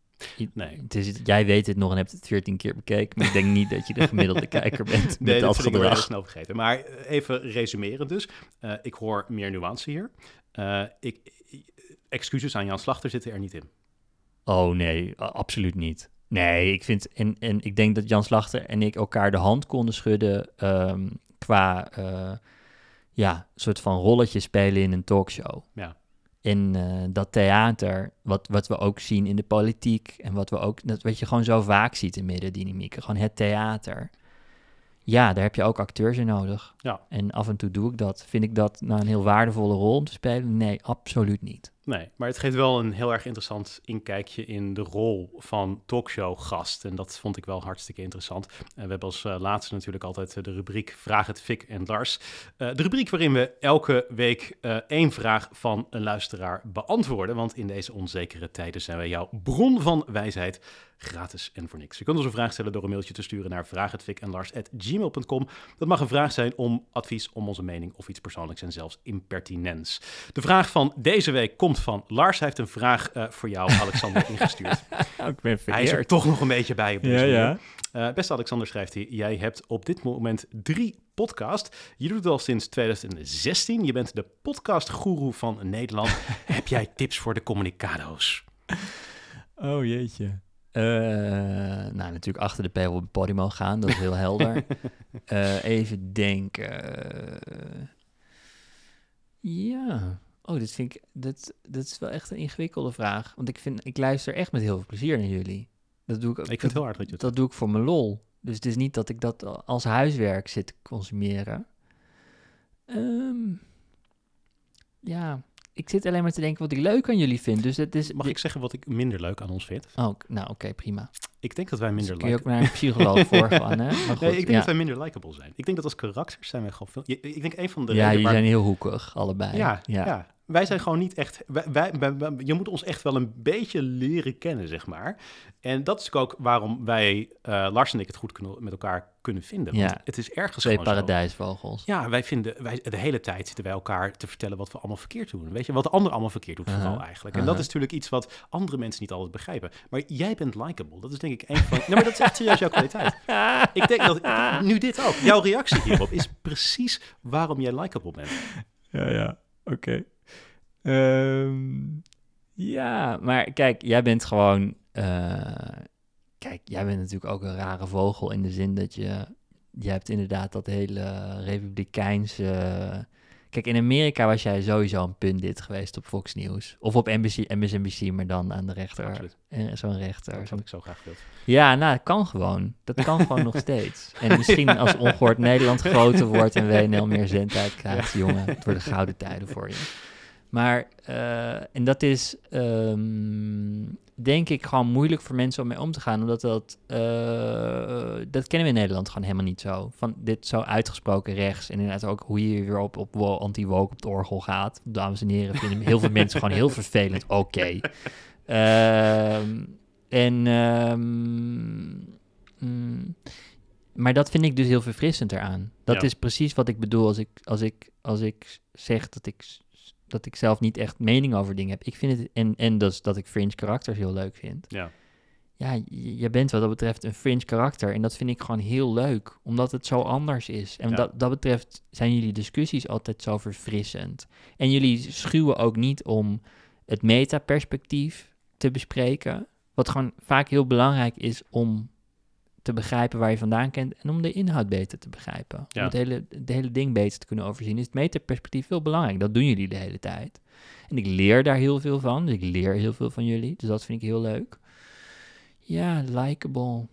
Nee. Het is, jij weet het nog en hebt het veertien keer bekeken. Maar ik denk niet dat je de gemiddelde kijker bent met Nee, dat dat vind ik wel snel vergeten. Maar even resumeren dus. Ik hoor meer nuance hier. Ik, excuses aan Jan Slachter zitten er niet in. Oh nee, absoluut niet. Nee, ik vind en, en ik denk dat Jan Slachter en ik elkaar de hand konden schudden ehm, qua eh, ja, soort van rolletje spelen in een talkshow. Ja. En eh, dat theater, wat, wat we ook zien in de politiek en wat we ook, dat wat je gewoon zo vaak ziet in middendynamieken, gewoon het theater. Ja, daar heb je ook acteurs in nodig. Ja. En af en toe doe ik dat. Vind ik dat nou een heel waardevolle rol om te spelen? Nee, absoluut niet. Nee, maar het geeft wel een heel erg interessant inkijkje in de rol van talkshow-gast. En dat vond ik wel hartstikke interessant. En we hebben als uh, laatste natuurlijk altijd uh, de rubriek Vraag het Fik en Lars. Uh, de rubriek waarin we elke week één vraag van een luisteraar beantwoorden. Want in deze onzekere tijden zijn wij jouw bron van wijsheid gratis en voor niks. Je kunt ons een vraag stellen door een mailtje te sturen naar vraaghetfikenlars.gmail.com. Dat mag een vraag zijn om advies, om onze mening of iets persoonlijks en zelfs impertinents. De vraag van deze week komt van Lars. Heeft een vraag uh, voor jou, Alexander, ingestuurd. Ik ben hij is er toch nog een beetje bij op deze ja, ja. Uh, beste Alexander, schrijft hij, jij hebt op dit moment drie podcasts. Je doet het al sinds 2016. Je bent de podcastgoeroe van Nederland. Heb jij tips voor de communicado's? Oh jeetje. Uh, nou, natuurlijk achter de paywall op Podimo gaan, dat is heel helder. Uh, even denken. ja, oh, dit vind ik, dit, dit is wel echt een ingewikkelde vraag. Want ik, vind, ik luister echt met heel veel plezier naar jullie. Dat doe ik, ik vind het heel hard dat je Dat doe ik voor mijn lol. Dus het is niet dat ik dat als huiswerk zit te consumeren. Um, ja, ik zit alleen maar te denken wat ik leuk aan jullie vind. Dus het is, Mag ik zeggen wat ik minder leuk aan ons vind? Oh, nou oké, okay, prima. Ik denk dat wij minder dus kun je ook naar een psycholoog voor gaan, hè? Goed, nee, ik denk ja. dat wij minder likable zijn. Ik denk dat als karakters zijn wij gewoon veel... Ik denk een van de Ja, jullie zijn heel hoekig, allebei. Ja, ja. ja. Wij zijn gewoon niet echt... Wij, wij, wij, je moet ons echt wel een beetje leren kennen, zeg maar. En dat is ook waarom wij, uh, Lars en ik, het goed kunnen, met elkaar kunnen vinden. Want ja. het is ergens Twee paradijsvogels. Zo. Ja, wij vinden... Wij, de hele tijd zitten wij elkaar te vertellen wat we allemaal verkeerd doen. Weet je, wat de ander allemaal verkeerd doet, vooral uh -huh. eigenlijk. En uh -huh. dat is natuurlijk iets wat andere mensen niet altijd begrijpen. Maar jij bent likable. Dat is denk ik een van... nee, maar dat is echt serieus jouw kwaliteit. ik denk dat... Nu dit ook. Jouw reactie hierop is precies waarom jij likable bent. Ja, ja. Oké. Okay. Um, ja, maar kijk, jij bent gewoon. Uh, kijk, jij bent natuurlijk ook een rare vogel in de zin dat je. Je hebt inderdaad dat hele republikeinse. Kijk, in Amerika was jij sowieso een pundit geweest op Fox News. Of op NBC, MSNBC, maar dan aan de rechter. Zo'n rechter. Dat had ik zo graag gewild. Ja, nou, het kan gewoon. Dat kan gewoon nog steeds. En misschien als ongehoord Nederland groter wordt en WNL meer zendtijd krijgt, ja. jongen, het worden gouden tijden voor je. Maar, uh, en dat is, um, denk ik, gewoon moeilijk voor mensen om mee om te gaan. Omdat dat, uh, dat kennen we in Nederland gewoon helemaal niet zo. Van dit zo uitgesproken rechts. En inderdaad ook hoe je weer op, op anti-woke op het orgel gaat. Dames en heren, vinden heel veel mensen gewoon heel vervelend. Oké. Okay. Um, en, um, mm, maar dat vind ik dus heel verfrissend eraan. Dat ja. is precies wat ik bedoel als ik, als ik, als ik zeg dat ik dat ik zelf niet echt mening over dingen heb. Ik vind het, en, en dat is dat ik fringe karakters heel leuk vind. Ja. Ja, je, bent wat dat betreft een fringe karakter. En dat vind ik gewoon heel leuk, omdat het zo anders is. En ja. dat, dat betreft zijn jullie discussies altijd zo verfrissend. En jullie schuwen ook niet om het metaperspectief te bespreken. Wat gewoon vaak heel belangrijk is om te begrijpen waar je vandaan kent en om de inhoud beter te begrijpen. Ja. Om het hele, het hele ding beter te kunnen overzien, is het metaperspectief heel belangrijk. Dat doen jullie de hele tijd. En ik leer daar heel veel van, dus ik leer heel veel van jullie, dus dat vind ik heel leuk. Ja, likable.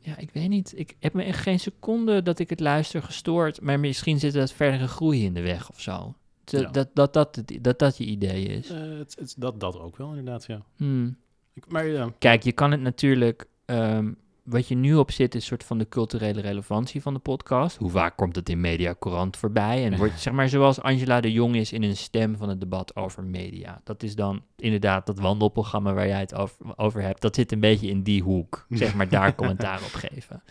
Ja, ik weet niet. Ik heb me echt geen seconde dat ik het luister gestoord, maar misschien zit er verdere groei in de weg of zo. Dat, Ja. dat, dat, dat, dat, dat je idee is. Eh, het, het, dat, dat ook wel, inderdaad, ja. Hmm. Ik- Maar ja, Kijk, je kan het natuurlijk. ehm, wat je nu op zit, is een soort van de culturele relevantie van de podcast. Hoe vaak komt het in Media Courant voorbij? En wordt, zeg maar, zoals Angela de Jong is in een stem van het debat over media. Dat is dan inderdaad dat wandelprogramma waar jij het over, over hebt. Dat zit een beetje in die hoek. Zeg maar, daar commentaar op geven.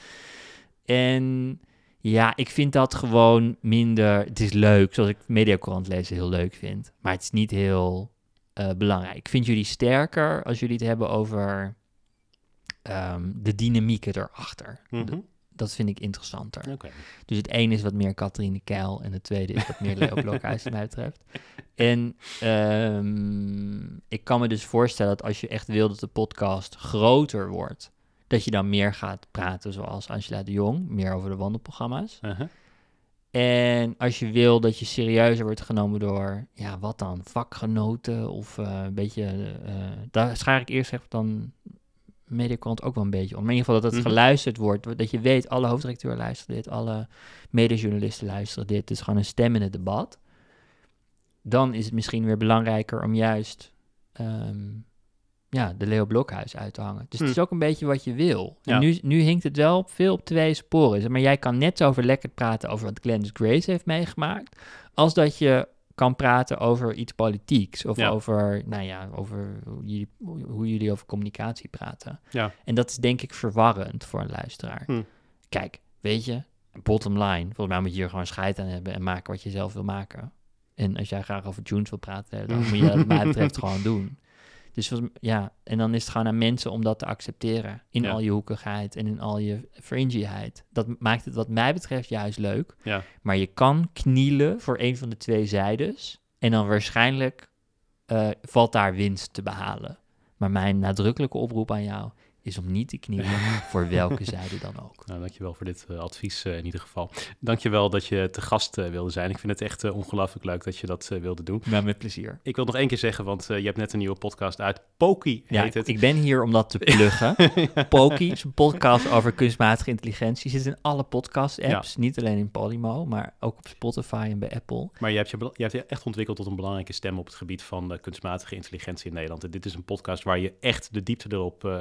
En ja, ik vind dat gewoon minder. Het is leuk, zoals ik Media Courant lezen heel leuk vind. Maar het is niet heel eh, belangrijk. Ik vind jullie sterker als jullie het hebben over ehm, de dynamieken erachter. mhm. Dat vind ik interessanter. Dus het ene is wat meer Catharine Keil en het tweede is wat meer Leo Blokhuis, wat mij betreft. En ehm, ik kan me dus voorstellen dat als je echt wil dat de podcast groter wordt, dat je dan meer gaat praten zoals Angela de Jong, meer over de wandelprogramma's. Uh-huh. En als je wil dat je serieuzer wordt genomen door, ja, wat dan? Vakgenoten of eh, een beetje, eh, daar schaar ik eerst echt dan Mediakrant ook wel een beetje om. In ieder geval dat het Mhm. geluisterd wordt, dat je weet, alle hoofdredacteuren luisteren dit, alle medejournalisten luisteren dit. Het is gewoon een stem in het debat. Dan is het misschien weer belangrijker om juist ehm, ja, de Leo Blokhuis uit te hangen. Dus het is ook een beetje wat je wil. Ja. En nu, nu hinkt het wel veel op twee sporen. Maar jij kan net zo verlekkerd praten over wat Glennis Grace heeft meegemaakt, als dat je kan praten over iets politieks. Of Ja. over, nou ja, over hoe jullie, hoe jullie over communicatie praten. Ja. En dat is denk ik verwarrend voor een luisteraar. Hm. Kijk, weet je, bottom line. Volgens mij moet je hier gewoon scheid aan hebben en maken wat je zelf wil maken. En als jij graag over tunes wil praten, dan moet je dat wat mij betreft gewoon doen. Dus ja, en dan is het gewoon aan mensen om dat te accepteren. In Ja. al je hoekigheid en in al je fringyheid. Dat maakt het wat mij betreft juist leuk. Ja. Maar je kan knielen voor een van de twee zijdes. En dan waarschijnlijk eh, valt daar winst te behalen. Maar mijn nadrukkelijke oproep aan jou is om niet te knielen voor welke zijde dan ook. Nou, dankjewel voor dit eh, advies eh, in ieder geval. Dankjewel dat je te gast eh, wilde zijn. Ik vind het echt ongelooflijk leuk dat je dat wilde doen. Maar met plezier. Ik wil nog één keer zeggen, want je hebt net een nieuwe podcast uit. Poki Ja, heet het. ik ben hier om dat te pluggen. Poki is een podcast over kunstmatige intelligentie. Zit in alle podcast-apps. Niet alleen in Podimo, maar ook op Spotify en bij Apple. Maar je hebt je, je hebt je echt ontwikkeld tot een belangrijke stem op het gebied van kunstmatige intelligentie in Nederland. En dit is een podcast waar je echt de diepte erop eh,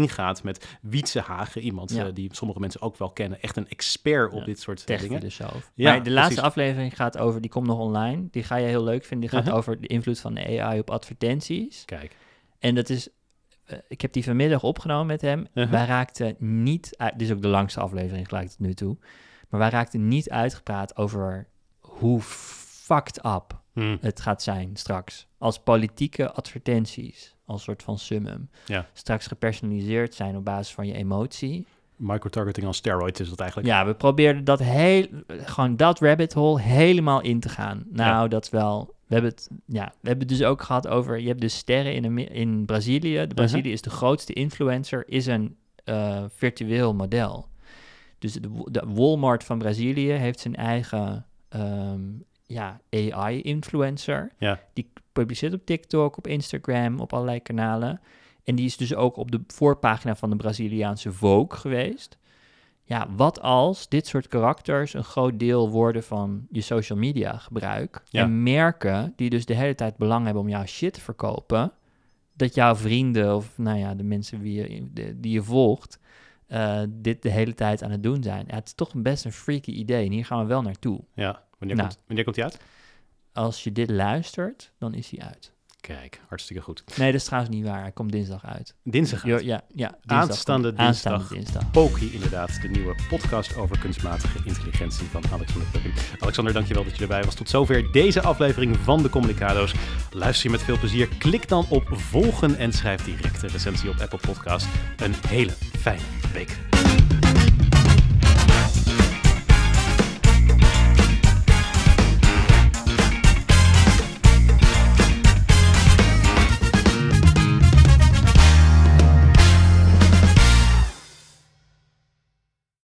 ingaat met Wietse Hagen. Iemand Ja. eh, die sommige mensen ook wel kennen. Echt een expert op Ja, dit soort dingen. filosoof. Ja, maar de laatste aflevering gaat over, die komt nog online. Die ga je heel leuk vinden. Die gaat Uh-huh. over de invloed van de AI op advertenties. Kijk. En dat is, eh, ik heb die vanmiddag opgenomen met hem. Uh-huh. Wij raakten niet, uit, dit is ook de langste aflevering gelijk tot nu toe. Maar wij raakten niet uitgepraat over hoe fucked up Hm. het gaat zijn straks. Als politieke advertenties, als soort van summum. Ja. Straks gepersonaliseerd zijn op basis van je emotie. Microtargeting on steroids is dat eigenlijk. Ja, we probeerden dat heel, gewoon dat rabbit hole helemaal in te gaan. Nou, dat is wel. We hebben het, ja, we hebben het dus ook gehad over. Je hebt dus sterren in, in Brazilië. De Brazilië is de grootste influencer, is een eh, virtueel model. Dus de, de Walmart van Brazilië heeft zijn eigen ehm, ja, AI-influencer. Ja. Die publiceert op TikTok, op Instagram, op allerlei kanalen. En die is dus ook op de voorpagina van de Braziliaanse Vogue geweest. Ja, wat als dit soort karakters een groot deel worden van je social media gebruik? Ja. En merken die dus de hele tijd belang hebben om jouw shit te verkopen, dat jouw vrienden of nou ja, de mensen wie je, de- die je volgt, eh, dit de hele tijd aan het doen zijn. Ja, het is toch best een freaky idee en hier gaan we wel naartoe. Ja. Wanneer, Nou. komt, wanneer komt die uit? Als je dit luistert, dan is hij uit. Kijk, hartstikke goed. Nee, dat is trouwens niet waar. Hij komt dinsdag uit. Dinsdag Ja, uit. ja, ja dinsdag Aanstaande komt- Aanstaande dinsdag. dinsdag. Poki, inderdaad, de nieuwe podcast over kunstmatige intelligentie van Alexander Pupping. Alexander, dankjewel dat je erbij was. Tot zover deze aflevering van de Communicado's. Luister je met veel plezier. Klik dan op volgen en schrijf direct een recensie op Apple Podcast. Een hele fijne week.